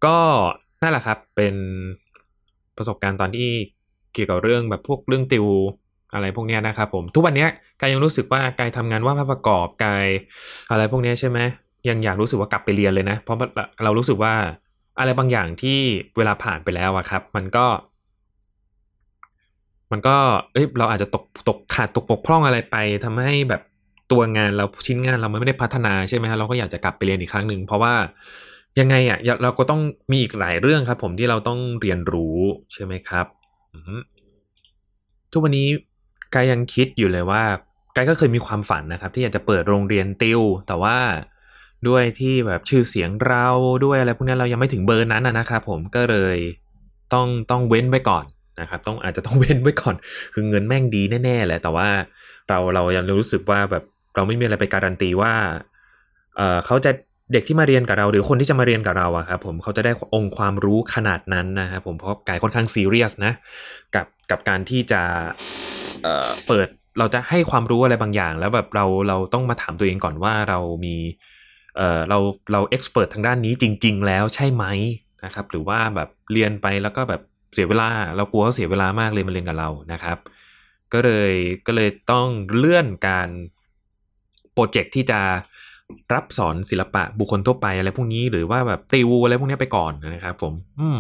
ก็นั่นแหละครับเป็นประสบการณ์ตอนที่เกี่ยวกับเรื่องแบบพวกเรื่องติวอะไรพวกนี้นะครับผมทุกวันนี้กายยังรู้สึกว่ากายทำงานว่าภาพประกอบกายอะไรพวกนี้ใช่ไหมยังอยากรู้สึกว่ากลับไปเรียนเลยนะ เพราะเรารู้สึกว่า อะไรบางอย่างที่เวลาผ่านไปแล้วอะครับ มันก็ มันก็ เอ้ยเราอาจจะตกตกขาดตกปกพร่องอะไรไปทำให้แบบตัวงานเราชิ้นงานเราไม่ได้พัฒนาใช่ไหมฮะเราก็อยากจะกลับไปเรียนอีกครั้งหนึ่งเพราะว่ายังไงอะเราก็ต้องมีอีกหลายเรื่องครับ ผมที่เราต้องเรียนรู้ใช่ไหมครับทุกวันนี้กายยังคิดอยู่เลยว่ากายก็เคยมีความฝันนะครับ ที่อยากจะเปิดโรงเรียนติวแต่ว่า ด้วยที่แบบชื่อเสียงเราด้วยอะไรพวกนี้เรายังไม่ถึงเบอร์นั้นนะครับผมก็เลยต้องต้องเว้นไว้ก่อนนะครับต้องอาจจะต้องเว้นไว้ก่อน คือเงินแม่งดีแน่ๆแหละแต่ว่าเราเรายังรู้สึกว่าแบบเราไม่มีอะไรไปการันตีว่าเออเขาจะเด็กที่มาเรียนกับเราหรือคนที่จะมาเรียนกับเราอะครับผมเขาจะได้องค์ความรู้ขนาดนั้นนะครับผมเพราะกายค่อนข้างซีเรียสนะกับกับการที่จะเอ่อเปิดเราจะให้ความรู้อะไรบางอย่าง แล้วแบบเราเราต้องมาถามตัวเองก่อนว่าเรามี เออเราเราเอ็กซ์เพรสทางด้านนี้จริง ๆ แล้วใช่ไหมนะครับ หรือว่าแบบเรียนไปแล้วก็แบบเสียเวลา เรากลัวเขาเสียเวลามากเลยมาเรียนกับเรานะครับ ก็เลยก็เลยต้องเลื่อนการโปรเจกต์ที่จะรับสอนศิลปะบุคคลทั่วไปอะไรพวกนี้หรือว่าแบบติวอะไรพวกนี้ไปก่อนนะครับ ผม อืม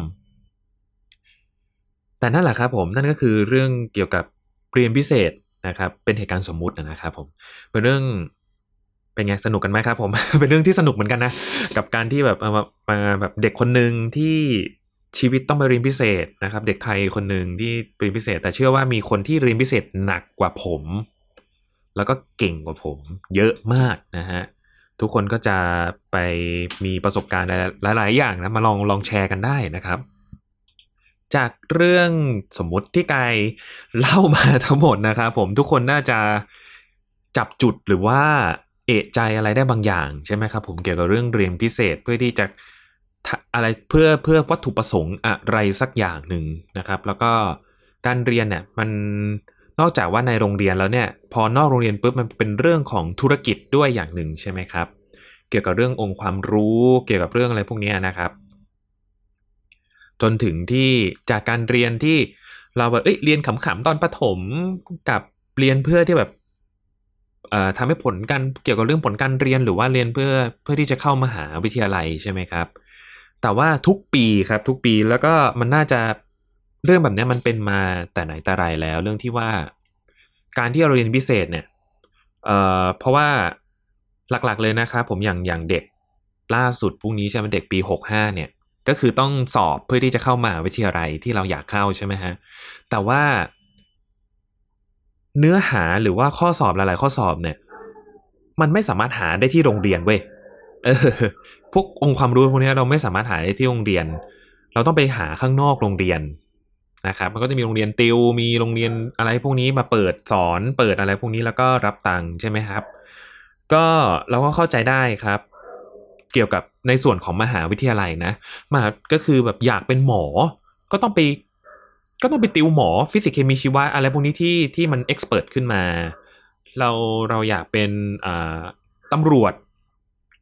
แต่นั่นแหละครับ ผมนั่นก็คือเรื่องเกี่ยวกับเรียนพิเศษนะครับ เป็นเหตุการณ์สมมุตินะครับ ผมเป็นเรื่อง เป็นไงสนุกกันไหมครับผม เป็นเรื่องที่สนุกเหมือนกันนะ กับการที่แบบมาแบบเด็กคนหนึ่งที่ชีวิตต้องไปเรียนพิเศษนะครับ เด็กไทยคนหนึ่งที่เรียนพิเศษ แต่เชื่อว่ามีคนที่เรียนพิเศษหนักกว่าผม แล้วก็เก่งกว่าผม เยอะมากนะฮะทุกคนก็จะไปมีประสบการณ์หลาย ๆ อย่างนะมาลองลองแชร์กันได้นะครับ จากเรื่องสมมุติที่กายเล่ามาทั้งหมดนะครับผมทุกคนน่าจะจับจุดหรือว่า เอะใจอะไรได้บางอย่างใช่ไหมครับผมเกี่ยวกับเรื่องเรียนพิเศษเพื่อที่จะอะไรเพื่อเพื่อวัตถุประสงค์อะไรสักอย่างหนึ่งนะครับ แล้วก็การเรียนเนี่ยมันนอกจากว่าในโรงเรียนแล้วเนี่ยพอนอกโรงเรียนปุ๊บมันเป็นเรื่องของธุรกิจด้วยอย่างหนึ่งใช่ไหมครับ เกี่ยวกับเรื่ององค์ความรู้เกี่ยวกับเรื่องอะไรพวกนี้นะครับ จนถึงที่จากการเรียนที่เราแบบเอ้ยเรียนขำๆตอนประถมกับเรียนเพื่อที่แบบ ทำให้ผลการเกี่ยวกับเรื่องผลการเรียนหรือว่าเรียนเพื่อเพื่อที่จะเข้ามาหาวิทยาลัยใช่ไหมครับ แต่ว่าทุกปีครับทุกปีแล้วก็มันน่าจะเรื่องแบบนี้มันเป็นมาแต่ไหนแต่ไรแล้ว เรื่องที่ว่าการที่เราเรียนพิเศษเนี่ยเอ่อเพราะว่าหลักๆเลยนะครับผมอย่างอย่างเด็กล่าสุดพรุ่งนี้ใช่ไหมเด็กปีหกห้าเนี่ย ก็คือต้องสอบเพื่อที่จะเข้ามาวิทยาลัยที่เราอยากเข้าใช่ไหมฮะแต่ว่า เนื้อหาหรือว่าข้อสอบหลาย ๆ ข้อสอบเนี่ย มันไม่สามารถหาได้ที่โรงเรียนเว้ยเออพวกองค์ความรู้พวกนี้เราไม่สามารถหาได้ที่โรงเรียน เราต้องไปหาข้างนอกโรงเรียนนะครับมันก็จะมีโรงเรียนติวมีโรงเรียนอะไรพวกนี้มาเปิดสอนเปิดอะไรพวกนี้แล้วก็รับตังค์ใช่ไหมครับ ก็เราก็เข้าใจได้ครับ เกี่ยวกับในส่วนของมหาวิทยาลัยนะมหาก็คือแบบอยากเป็นหมอ ก็ต้องไป ก็ต้องไปติวหมอฟิสิกส์เคมีชีวะอะไรพวกนี้ที่ที่มัน express ขึ้นมา เราเราอยากเป็นอ่าตำรวจ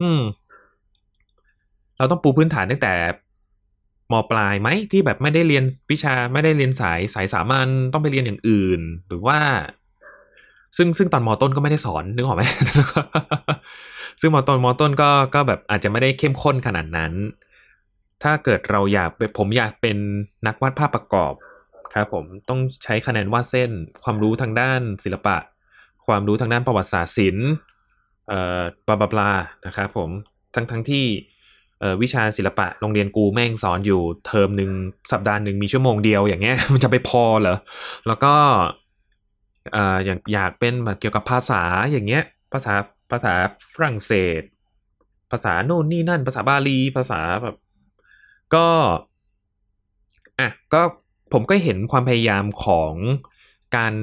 อืม เราต้องปูพื้นฐานตั้งแต่มปลายไหมที่แบบไม่ได้เรียนวิชาไม่ได้เรียนสายสายสามัญต้องไปเรียนอย่างอื่น หรือว่า ซึ่งซึ่งตอนมต้นก็ไม่ได้สอนนึกออกไหมซึ่งมต้นมต้นก็ก็แบบอาจจะไม่ได้เข้มข้นขนาดนั้น ถ้าเกิดเราอยากผมอยากเป็นนักวาดภาพประกอบ ครับผมต้องใช้คะแนนวาดเส้น ความรู้ทางด้านศิลปะ ความรู้ทางด้านประวัติศาสตร์ศิลป์เอ่อบลาบลานะครับผมทั้งทั้งที่เอ่อวิชาศิลปะโรงเรียนกูแม่งสอนอยู่เทอมหนึ่งสัปดาห์หนึ่งมีชั่วโมงเดียวอย่างเงี้ยมันจะไปพอเหรอ แล้วก็เอ่ออยากอยากเป็นแบบเกี่ยวกับภาษาอย่างเงี้ย ภาษาภาษาฝรั่งเศส ภาษาโน่นนี่นั่น ภาษาบาลีภาษาแบบ ก็อะก็ ผมก็เห็นความพยายามของการ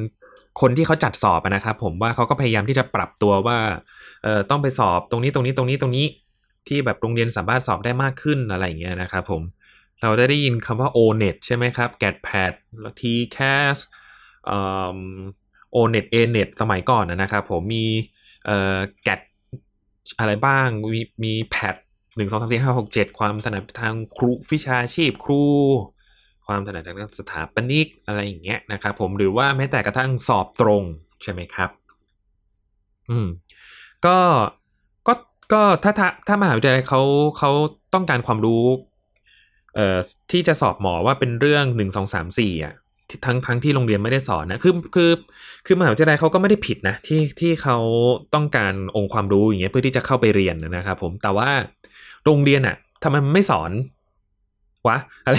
คนที่เขาจัดสอบนะครับ ผมว่าเขาก็พยายามที่จะปรับตัวว่าเออต้องไปสอบตรงนี้ตรงนี้ตรงนี้ตรงนี้ที่แบบโรงเรียนสามารถสอบได้มากขึ้นอะไรอย่างเงี้ยนะครับผมเราได้ได้ยินคำว่า ONET ใช่ไหมครับ GATPAD TCAS เอ่อ ONET ANET สมัยก่อนนะครับผมมีเอ่อ GAT อะไรบ้างมีมีแพดหนึ่งสองสามสี่ห้าหกเจ็ดความถนัดทางครูวิชาชีพครู ความถนัดทางด้านสถาปนิกอะไรอย่างเงี้ยนะครับผมหรือว่าแม้แต่กระทั่งสอบตรงใช่ไหมครับ อืม ก็ก็ก็ถ้าถ้าถ้ามหาวิทยาลัยเขาเขาต้องการความรู้ เอ่อที่จะสอบหมอว่าเป็นเรื่องหนึ่งสองสามสี่อะทั้งทั้งที่โรงเรียนไม่ได้สอนนะคือคือคือมหาวิทยาลัยเขาก็ไม่ได้ผิดนะที่ที่เขาต้องการองค์ความรู้อย่างเงี้ยเพื่อที่จะเข้าไปเรียนนะครับ ผมแต่ว่าโรงเรียนอะทำไมมันไม่สอน วะอะไร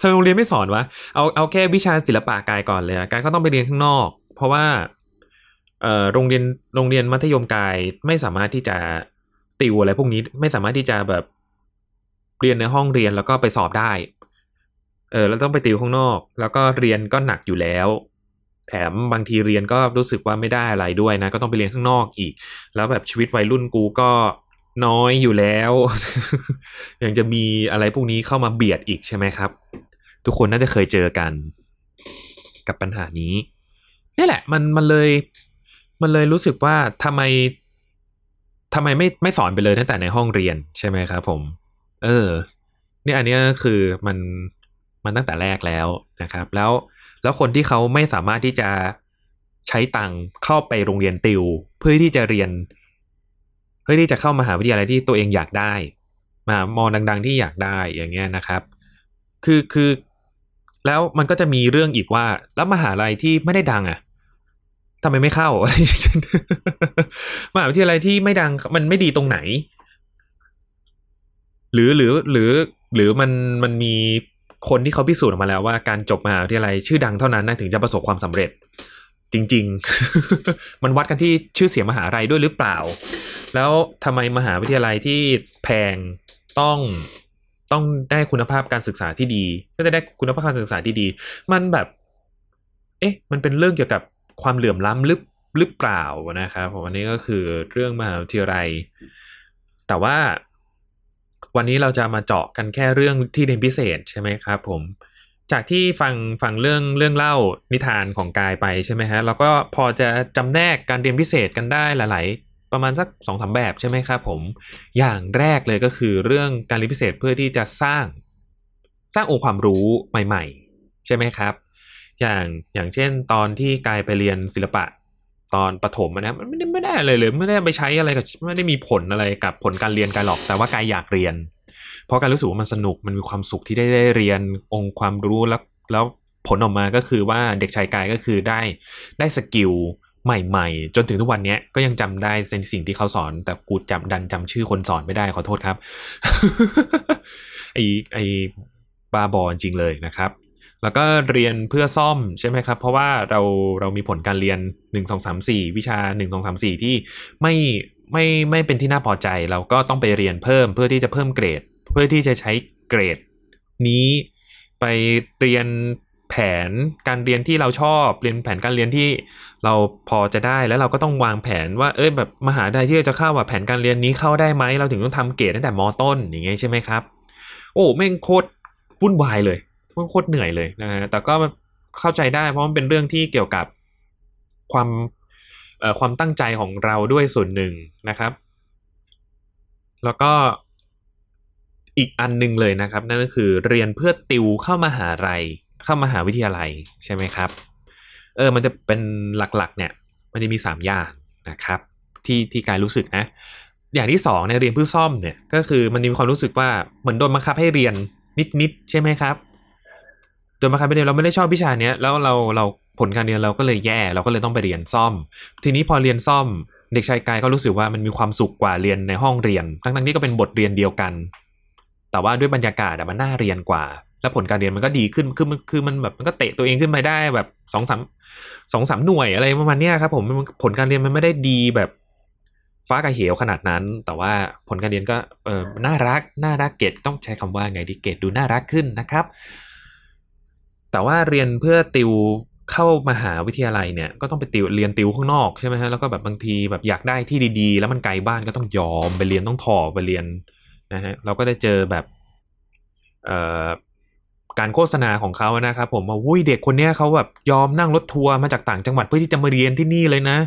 ทางโรงเรียนไม่สอนวะเอาเอาแค่วิชาศิลปะกายก่อนเลยกายก็ต้องไปเรียนข้างนอก เพราะว่าเอ่อโรงเรียนโรงเรียนมัธยมกายไม่สามารถที่จะติวอะไรพวกนี้ไม่สามารถที่จะแบบเรียนในห้องเรียนแล้วก็ไปสอบได้ เออแล้วต้องไปติวข้างนอก แล้วก็เรียนก็หนักอยู่แล้ว แถมบางทีเรียนก็รู้สึกว่าไม่ได้อะไรด้วยนะ ก็ต้องไปเรียนข้างนอกอีก แล้วแบบชีวิตวัยรุ่นกูก็ น้อยอยู่แล้ว ยังจะมีอะไรพวกนี้เข้ามาเบียดอีกใช่ไหมครับ ทุกคนน่าจะเคยเจอกัน กับปัญหานี้นี่แหละ มันมันเลย มันเลยรู้สึกว่าทำไมทำไมไม่ไม่สอนไปเลยตั้งแต่ในห้องเรียนใช่ไหมครับผม เออ เนี่ยอันนี้คือมันมันตั้งแต่แรกแล้วนะครับ แล้วแล้วคนที่เขาไม่สามารถที่จะใช้ตังค์เข้าไปโรงเรียนติว เพื่อที่จะเรียน เพื่อที่จะเข้ามหาวิทยาลัยที่ตัวเองอยากได้มามอดัง ๆ ที่อยากได้อย่างเงี้ยนะครับ คือคือ แล้วมันก็จะมีเรื่องอีกว่า แล้วมหาลัยที่ไม่ได้ดังอะทำไมไม่เข้า มหาวิทยาลัยที่ไม่ดังมันไม่ดีตรงไหน หรือหรือหรือหรือมันมันมีคนที่เขาพิสูจน์ออกมาแล้วว่าการจบมหาวิทยาลัยชื่อดังเท่านั้นนะถึงจะประสบความสำเร็จ จริง ๆ มันวัดกันที่ชื่อเสียงมหาลัยด้วยหรือเปล่า แล้วทำไมมหาวิทยาลัยที่แพงต้องต้องได้คุณภาพการศึกษาที่ดี ก็จะได้คุณภาพการศึกษาที่ดี มันแบบ เอ๊ะ มันเป็นเรื่องเกี่ยวกับความเหลื่อมล้ำหรือหรือเปล่านะครับผมอันนี้ก็คือเรื่องมหาวิทยาลัย แต่ว่าวันนี้เราจะมาเจาะกันแค่เรื่องที่เรียนพิเศษใช่ไหมครับผม จากที่ฟังฟังเรื่องเรื่องเล่านิทานของกายไปใช่ไหมฮะเราก็พอจะจำแนกการเรียนพิเศษกันได้หลาย ๆ ประมาณสักสองสามแบบใช่ไหมครับผมอย่างแรกเลยก็คือเรื่องการเรียนพิเศษเพื่อที่จะสร้างสร้างองค์ความรู้ใหม่ ๆ ใช่ไหมครับ อย่างอย่างเช่นตอนที่กายไปเรียนศิลปะตอนประถมนะมันไม่ได้ไม่ได้เลยเลย ไม่ได้ไปใช้อะไรกับไม่ได้มีผลอะไรกับผลการเรียนกายหรอกแต่ว่ากายอยากเรียน เพราะกายรู้สึกว่ามันสนุกมันมีความสุขที่ได้ได้เรียนองค์ความรู้แล้วแล้วผลออกมาก็คือว่าเด็กชายกายก็คือได้ได้ skill ใหม่ๆ จนถึงทุกวันนี้ก็ยังจำได้ในสิ่งที่เขาสอน แต่กูจำดันจำชื่อคนสอนไม่ได้ขอโทษครับไอไอบาบอจริงเลยนะครับ แล้วก็เรียนเพื่อซ่อมใช่ไหมครับ เพราะว่าเราเรามีผลการเรียน 1 2 3 4 วิชา 1 2 3 4 ที่ไม่ไม่ไม่เป็นที่น่าพอใจ เราก็ต้องไปเรียนเพิ่มเพื่อที่จะเพิ่มเกรด เพื่อที่จะใช้เกรดนี้ไปเรียนแผนการเรียนที่เราชอบเรียนแผนการเรียนที่เราพอจะได้แล้วเราก็ต้องวางแผนว่าเอ้ยแบบมหาลัยที่เราจะเข้าว่าแผนการเรียนนี้เข้าได้ไหมเราถึงต้องทำเกรดตั้งแต่มต้นอย่างเงี้ยใช่ไหมครับ โอ้แม่งโคตรวุ่นวายเลยโคตรเหนื่อยเลยนะฮะแต่ก็เข้าใจได้เพราะมันเป็นเรื่องที่เกี่ยวกับความเอ่อความตั้งใจของเราด้วยส่วนหนึ่งนะครับ แล้วก็ อีกอันหนึ่งเลยนะครับ นั่นก็คือเรียนเพื่อติวเข้ามาหาลัยเข้ามาหาวิทยาลัยใช่ไหมครับเออมันจะเป็นหลักๆ เนี่ย มันจะมีสามอย่างนะครับ ที่ที่กายรู้สึกนะ อย่างที่สองเนี่ยเรียนเพื่อซ่อมเนี่ยก็คือมันมีความรู้สึกว่าเหมือนโดนบังคับให้เรียนนิดๆใช่ไหมครับโดนบังคับไปเรียนเราไม่ได้ชอบวิชาเนี้ยแล้วเราเราผลการเรียนเราก็เลยแย่เราก็เลยต้องไปเรียนซ่อม ทีนี้พอเรียนซ่อมเด็กชายกายก็รู้สึกว่ามันมีความสุขกว่าเรียนในห้องเรียน ทั้งๆที่ก็เป็นบทเรียนเดียวกัน แต่ว่าด้วยบรรยากาศมันน่าเรียนกว่า แล้วผลการเรียนมันก็ดีขึ้นคือมันคือมันแบบมันก็เตะตัวเองขึ้นไปได้แบบสองสามสองสามหน่วยอะไรประมาณนี้ครับผมผลการเรียนมันไม่ได้ดีแบบฟ้ากับเหวขนาดนั้น แต่ว่าผลการเรียนก็เออน่ารักน่ารักเกรดต้องใช้คำว่าไงดีเกรดดูน่ารักขึ้นนะครับ แต่ว่าเรียนเพื่อติวเข้ามาหาวิทยาลัยเนี่ยก็ต้องไปติวเรียนติวข้างนอกใช่ไหมฮะแล้วก็แบบบางทีแบบอยากได้ที่ดีๆ แล้วมันไกลบ้านก็ต้องยอมไปเรียนต้องถอไปเรียน นะฮะเราก็ได้เจอแบบการโฆษณาของเขานะครับผมว่าวุ้ยเด็กคนเนี้ยเขาแบบยอมนั่งรถทัวร์มาจากต่างจังหวัดเพื่อที่จะมาเรียนที่นี่เลยนะ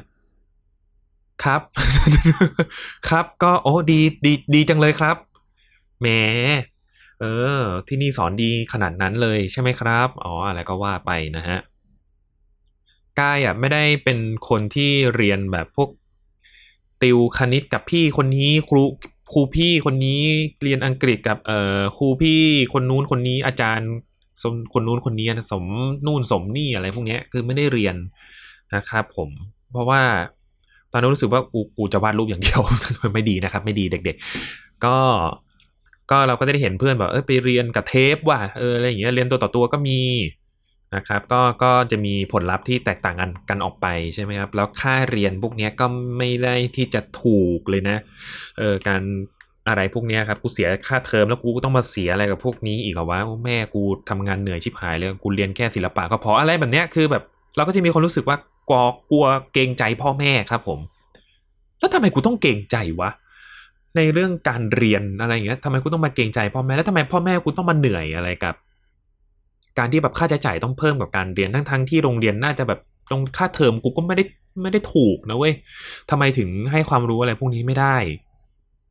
ครับ ครับก็โอ้ดีดีดีจังเลยครับแหมเออ ที่นี่สอนดีขนาดนั้นเลยใช่ไหมครับ อ๋ออะไรก็ว่าไปนะฮะกายอะไม่ได้เป็นคนที่เรียนแบบพวกติวคณิตกับพี่คนนี้ครู ครูพี่คนนี้เรียนอังกฤษกับเอ่อครูพี่คนนู้นคนนี้อาจารย์สมคนนู้นคนนี้สมนู่นสมนี่อะไรพวกนี้คือไม่ได้เรียนนะครับผม เพราะว่าตอนนั้นรู้สึกว่ากูกูจะวาดรูปอย่างเดียว ไม่ดีนะครับ ไม่ดีเด็ก ๆ ก็ก็เราก็ได้เห็นเพื่อนแบบเออไปเรียนกับเทปว่ะเอออะไรอย่างเงี้ยเรียนตัวต่อตัวก็มี นะครับก็ก็จะมีผลลัพธ์ที่แตกต่างกันกันออกไปใช่ไหมครับ แล้วค่าเรียนพวกนี้ก็ไม่ได้ที่จะถูกเลยนะเออการอะไรพวกนี้ครับกูเสียค่าเทอมแล้วกูต้องมาเสียอะไรกับพวกนี้อีกเหรอวะแม่กูทำงานเหนื่อยชิบหายเลยกูเรียนแค่ศิลปะก็พออะไรแบบเนี้ยคือแบบ เราก็จะมีความรู้สึกว่ากลัวกลัวเกรงใจพ่อแม่ครับผม แล้วทำไมกูต้องเกรงใจวะในเรื่องการเรียนอะไรอย่างเงี้ยทำไมกูต้องมาเกรงใจพ่อแม่แล้วทำไมพ่อแม่กูต้องมาเหนื่อยอะไรกับ การที่แบบค่าใช้จ่ายต้องเพิ่มกับการเรียนทั้งทั้งที่โรงเรียนน่าจะแบบตรงค่าเทอมกูก็ไม่ได้ไม่ได้ถูกนะเว้ยทำไมถึงให้ความรู้อะไรพวกนี้ไม่ได้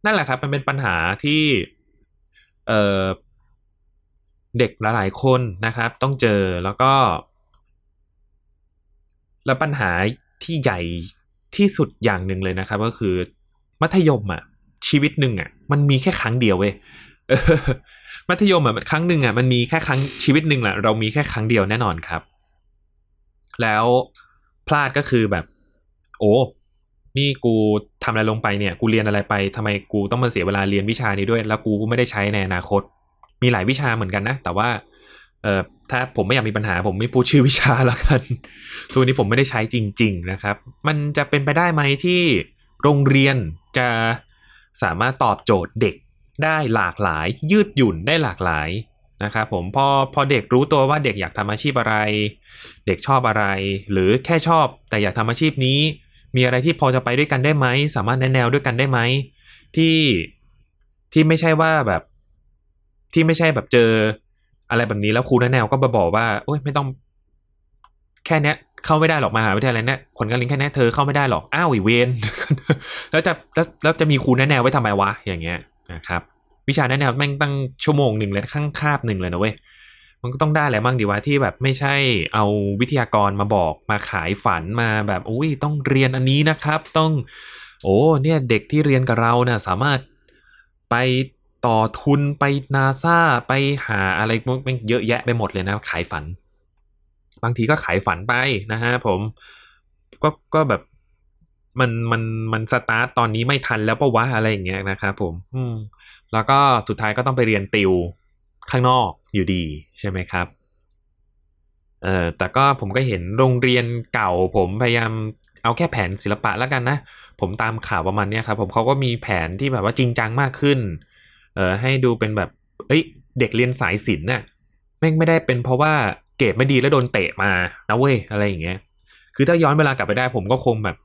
นั่นแหละครับมันเป็นปัญหาที่เออเด็กหลายๆคนนะครับ ต้องเจอแล้วก็ แล้วปัญหาที่ใหญ่ที่สุดอย่างหนึ่งเลยนะครับ ก็คือมัธยมอะชีวิตหนึ่งอะ มันมีแค่ครั้งเดียวเว้ย มัธยมอะครั้งหนึ่งอะมันมีแค่ครั้งชีวิตหนึ่งแหละเรามีแค่ครั้งเดียวแน่นอนครับ แล้วพลาดก็คือแบบ โอ้นี่กูทำอะไรลงไปเนี่ย กูเรียนอะไรไปทำไมกูต้องมาเสียเวลาเรียนวิชานี้ด้วย แล้วกูไม่ได้ใช้ในอนาคต มีหลายวิชาเหมือนกันนะ แต่ว่าเอ่อถ้าผมไม่อยากมีปัญหา ผมไม่พูดชื่อวิชาแล้วกัน ตัวนี้ผมไม่ได้ใช้จริง ๆ นะครับ มันจะเป็นไปได้ไหมที่โรงเรียนจะสามารถตอบโจทย์เด็ก ได้หลากหลาย ยืดหยุ่นได้หลากหลายนะครับผมพอพอเด็กรู้ตัวว่าเด็กอยากทำอาชีพอะไร เด็กชอบอะไร หรือแค่ชอบแต่อยากทำอาชีพนี้ มีอะไรที่พอจะไปด้วยกันได้ไหม สามารถแนแนวด้วยกันได้ไหมที่ที่ไม่ใช่ว่าแบบ ที่ไม่ใช่แบบเจอ อะไรแบบนี้แล้วครูแนแนวก็มาบอกว่าโอ้ยไม่ต้อง แค่เนี้ยเข้าไม่ได้หรอกมาหาวิทยาลัยเนี่ยผลการเรียนแค่นี้เธอเข้าไม่ได้หรอกอ้าวอีเวนแล้วจะแล้วแล้วจะมีครูแนแนวไว้ทำไมวะอย่างเงี้ย นะครับวิชาแนะแนวแม่งตั้งชั่วโมงหนึ่งเลยข้างคาบหนึ่งเลยนะเว้ยมันก็ต้องได้แหละมั่งดีว่าที่แบบไม่ใช่เอาวิทยากรมาบอกมาขายฝันมาแบบอุ้ยต้องเรียนอันนี้นะครับ ต้อง โอ้เนี่ยเด็กที่เรียนกับเราเนี่ยสามารถไปต่อทุนไปนาซาไปหาอะไรมันเยอะแยะไปหมดเลยนะ ขายฝัน บางทีก็ขายฝันไปนะฮะผมก็ก็แบบ มันมันมันสตาร์ตตอนนี้ไม่ทันแล้วปะวะอะไรอย่างเงี้ยนะครับผม อืม แล้วก็สุดท้ายก็ต้องไปเรียนติวข้างนอกอยู่ดีใช่ไหมครับเออแต่ก็ผมก็เห็นโรงเรียนเก่า ผมพยายามเอาแค่แผนศิลปะแล้วกันนะ ผมตามข่าวประมาณเนี้ยครับ ผมเขาก็มีแผนที่แบบว่าจริงจังมากขึ้น เออให้ดูเป็นแบบ เอ้ย เด็กเรียนสายศิลป์น่ะแม่งไม่ได้เป็นเพราะว่าเกรดไม่ดีแล้วโดนเตะมานะเว้ยอะไรอย่างเงี้ย คือถ้าย้อนเวลากลับไปได้ผมก็คงแบบ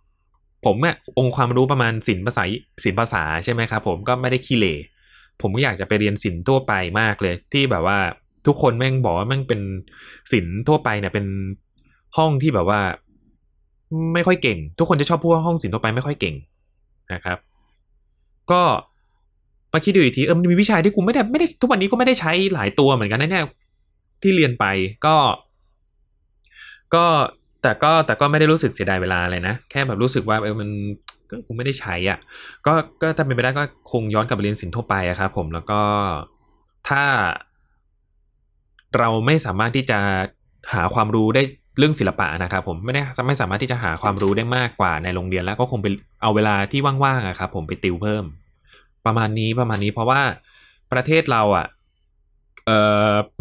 ผมอะองค์ความรู้ประมาณศิลปภาษาศิลป์ภาษาใช่ไหมครับผมก็ไม่ได้ขี้เหร่ผมก็อยากจะไปเรียนศิลป์ทั่วไปมากเลย ที่แบบว่าทุกคนแม่งบอกว่าแม่งเป็นศิลป์ทั่วไปเนี่ยเป็นห้องที่แบบว่า ไม่ค่อยเก่ง ทุกคนจะชอบพูดว่าห้องศิลป์ทั่วไปไม่ค่อยเก่งนะครับ ก็มาคิดดูอีกทีเออมันมีวิชาที่กูไม่ได้ไม่ได้ทุกวันนี้ก็ไม่ได้ใช้หลายตัวเหมือนกันนะเนี่ยที่เรียนไปก็ ก็ แต่ก็แต่ก็ไม่ได้รู้สึกเสียดายเวลาเลยนะ แค่แบบรู้สึกว่าเออมันก็คงไม่ได้ใช้อะ ก็ก็ถ้าเป็นไปได้ก็คงย้อนกลับไปเรียนศิลป์ทั่วไปอะครับผมแล้วก็ถ้า เราไม่สามารถที่จะหาความรู้ได้เรื่องศิลปะนะครับผมไม่ได้ไม่สามารถที่จะหาความรู้ได้มากกว่าในโรงเรียนแล้วก็คงไปเอาเวลาที่ว่างๆอะครับผมไปติวเพิ่ม ประมาณนี้ประมาณนี้เพราะว่าประเทศเราอะเอ่อ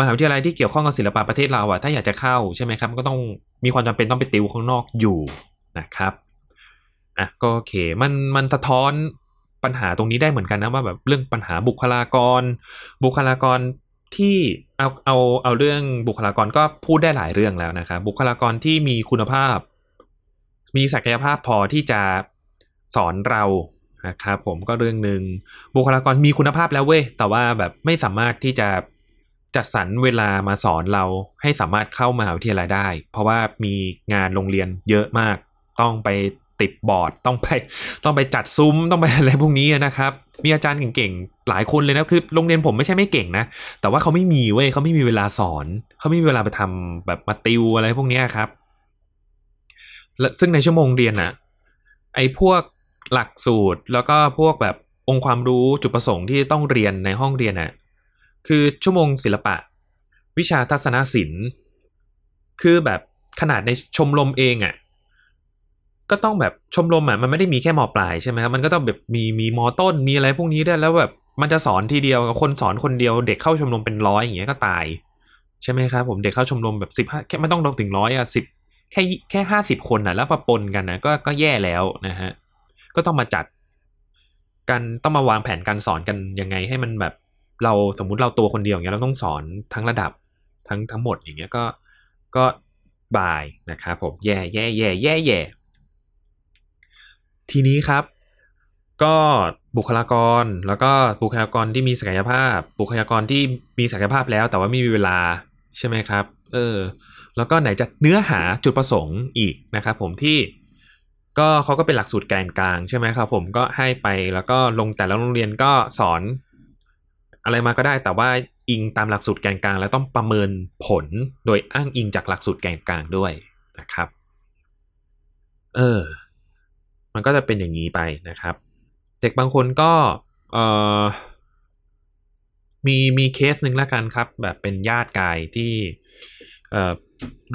มหาวิทยาลัยที่เกี่ยวข้องกับศิลปะประเทศเราอะถ้าอยากจะเข้าใช่ไหมครับก็ต้องมีความจำเป็นต้องไปติวข้างนอกอยู่นะครับอะก็โอเคมันมันสะท้อนปัญหาตรงนี้ได้เหมือนกันนะว่าแบบเรื่องปัญหาบุคลากร บุคลากรที่เอาเอาเอาเรื่องบุคลากรก็พูดได้หลายเรื่องแล้วนะครับบุคลากรที่มีคุณภาพ มีศักยภาพพอที่จะสอนเรานะครับผมก็เรื่องหนึ่งบุคลากรมีคุณภาพแล้วเว้ยแต่ว่าแบบไม่สามารถที่จะ จัดสรรเวลามาสอนเราให้สามารถเข้ามหาวิทยาลัยได้ เพราะว่ามีงานโรงเรียนเยอะมาก ต้องไปติดบอร์ดต้องไปต้องไปจัดซุ้มต้องไปอะไรพวกนี้นะครับ มีอาจารย์เก่งๆหลายคนเลยนะคือโรงเรียนผมไม่ใช่ไม่เก่งนะ แต่ว่าเขาไม่มีเว้ยเขาไม่มีเวลาสอน เขาไม่มีเวลาไปทำแบบมาติวอะไรพวกนี้ครับและซึ่งในชั่วโมงเรียนอะไอ้พวกหลักสูตรแล้วก็พวกแบบองค์ความรู้จุดประสงค์ที่ต้องเรียนในห้องเรียนน่ะ คือชั่วโมงศิลปะ วิชาทัศนศิลป์ คือแบบขนาดในชมรมเองอะ่ะก็ต้องแบบชมรมอะมันไม่ได้มีแค่มอปลายใช่ไหมครับมันก็ต้องแบบมีมีมอต้นมีอะไรพวกนี้ด้วยแล้วแบบมันจะสอนทีเดียวคนสอนคนเดียวเด็กเข้าชมรมเป็นร้อยอย่างเงี้ยก็ตาย ใช่ไหมครับผมเด็กเข้าชมรมแบบสิบห้าแค่ไม่ต้องลงถึงร้อยอะสิบแค่แค่ห้าสิบคนอะแล้วประปนกันนะก็ก็แย่แล้วนะฮะก็ต้องมาจัดกันต้องมาวางแผนการสอนกันยังไงให้มันแบบ เราสมมุติเราตัวคนเดียวอย่างเงี้ยเราต้องสอนทั้งระดับทั้งทั้งหมดอย่างเงี้ยก็ก็บายนะครับผมแย่แย่แย่แย่แย่ทีนี้ครับ ก็บุคลากรแล้วก็บุคลากรที่มีศักยภาพ บุคลากรที่มีศักยภาพแล้ว แต่ว่าไม่มีเวลาใช่ไหมครับ เออ แล้วก็ไหนจะเนื้อหาจุดประสงค์อีกนะครับผมที่ก็เขาก็เป็นหลักสูตรแกนกลางใช่ไหมครับผมก็ให้ไปแล้วก็ลงแต่ละโรงเรียนก็สอน อะไรมาก็ได้แต่ว่าอิงตามหลักสูตรแกนกลาง แล้วต้องประเมินผลโดยอ้างอิงจากหลักสูตรแกนกลางด้วยนะครับ เออ มันก็จะเป็นอย่างนี้ไปนะครับ เด็กบางคนก็เออมีมีเคสหนึ่งแล้วกันครับ แบบเป็นญาติกายที่เออ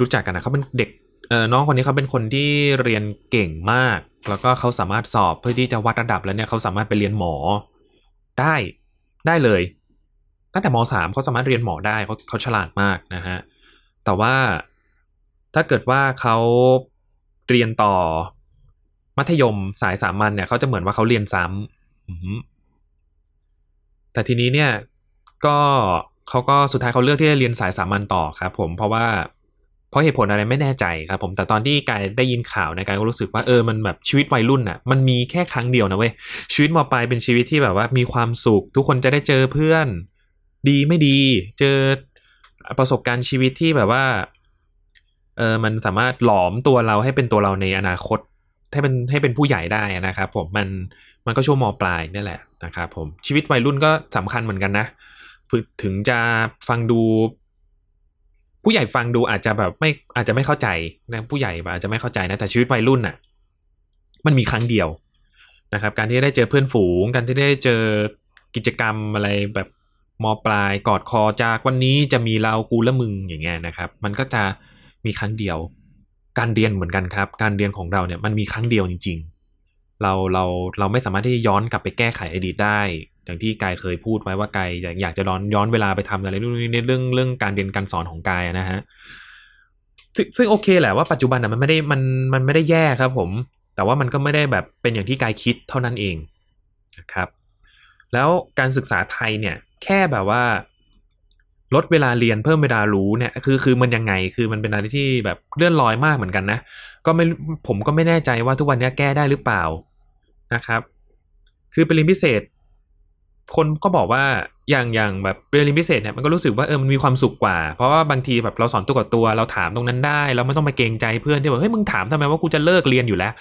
รู้จักกันนะเขาเป็นเด็กเออน้องคนนี้เขาเป็นคนที่เรียนเก่งมาก แล้วก็เขาสามารถสอบเพื่อที่จะวัดระดับแล้วเนี่ยเขาสามารถไปเรียนหมอได้ได้เลย ตั้งแต่มสามเขาสามารถเรียนหมอได้เขาเขาฉลาดมากนะฮะแต่ว่าถ้าเกิดว่าเขาเรียนต่อมัธยมสายสามัญเนี่ยเขาจะเหมือนว่าเขาเรียนซ้ำแต่ทีนี้เนี่ยก็เขาก็สุดท้ายเขาเลือกที่จะเรียนสายสามัญต่อครับผมเพราะว่าเพราะเหตุผลอะไรไม่แน่ใจครับผมแต่ตอนที่กายได้ยินข่าวในกายก็รู้สึกว่าเออมันแบบชีวิตวัยรุ่นอะมันมีแค่ครั้งเดียวนะเว้ยชีวิตมปลายเป็นชีวิตที่แบบว่ามีความสุข ทุกคนจะได้เจอเพื่อน ดีไม่ดี เจอประสบการณ์ชีวิตที่แบบว่า เออมันสามารถหลอมตัวเราให้เป็นตัวเราในอนาคต ให้เป็นให้เป็นผู้ใหญ่ได้นะครับ ผมมันมันก็ช่วงมปลายนี่แหละนะครับผมชีวิตวัยรุ่นก็สำคัญเหมือนกันนะถึงจะฟังดู ผู้ใหญ่ฟังดูอาจจะแบบไม่อาจจะไม่เข้าใจนะผู้ใหญ่อาจจะไม่เข้าใจนะแต่ชีวิตวัยรุ่นน่ะ มันมีครั้งเดียวนะครับ การที่ได้เจอเพื่อนฝูง การที่ได้เจอกิจกรรมอะไรแบบ มปลายกอดคอจากวันนี้จะมีเรากูและมึงอย่างเงี้ยนะครับ มันก็จะมีครั้งเดียว การเรียนเหมือนกันครับ การเรียนของเราเนี่ยมันมีครั้งเดียวจริง ๆ เราเราเราไม่สามารถที่ย้อนกลับไปแก้ไขอดีตได้ อย่างที่กายเคยพูดไว้ว่ากายอยากจะย้อนย้อนเวลาไปทำอะไรเรื่องนี้เรื่องเรื่องการเรียนการสอนของกายนะฮะซึ่งซึ่งโอเคแหละว่าปัจจุบันอะมันไม่ได้มันมันไม่ได้แย่ครับ ผม แต่ว่ามันก็ไม่ได้แบบเป็นอย่างที่กายคิดเท่านั้นเองนะครับ แล้วการศึกษาไทยเนี่ย แค่แบบว่า ลดเวลาเรียนเพิ่มเวลารู้เนี่ย คือคือมันยังไงคือมันเป็นอะไรที่แบบเลื่อนลอยมากเหมือนกันนะก็ไม่ผมก็ไม่แน่ใจว่าทุกวันนี้แก้ได้หรือเปล่านะครับ คือไปเรียนพิเศษ คนก็บอกว่าอย่างอย่างแบบเรียนพิเศษเนี่ยมันก็รู้สึกว่าเออมันมีความสุขกว่า เพราะว่าบางทีแบบเราสอนตัวกับตัวเราถามตรงนั้นได้ เราไม่ต้องไปเกรงใจเพื่อนที่บอกเฮ้ยมึงถามทำไมว่ากูจะเลิกเรียนอยู่แล้ว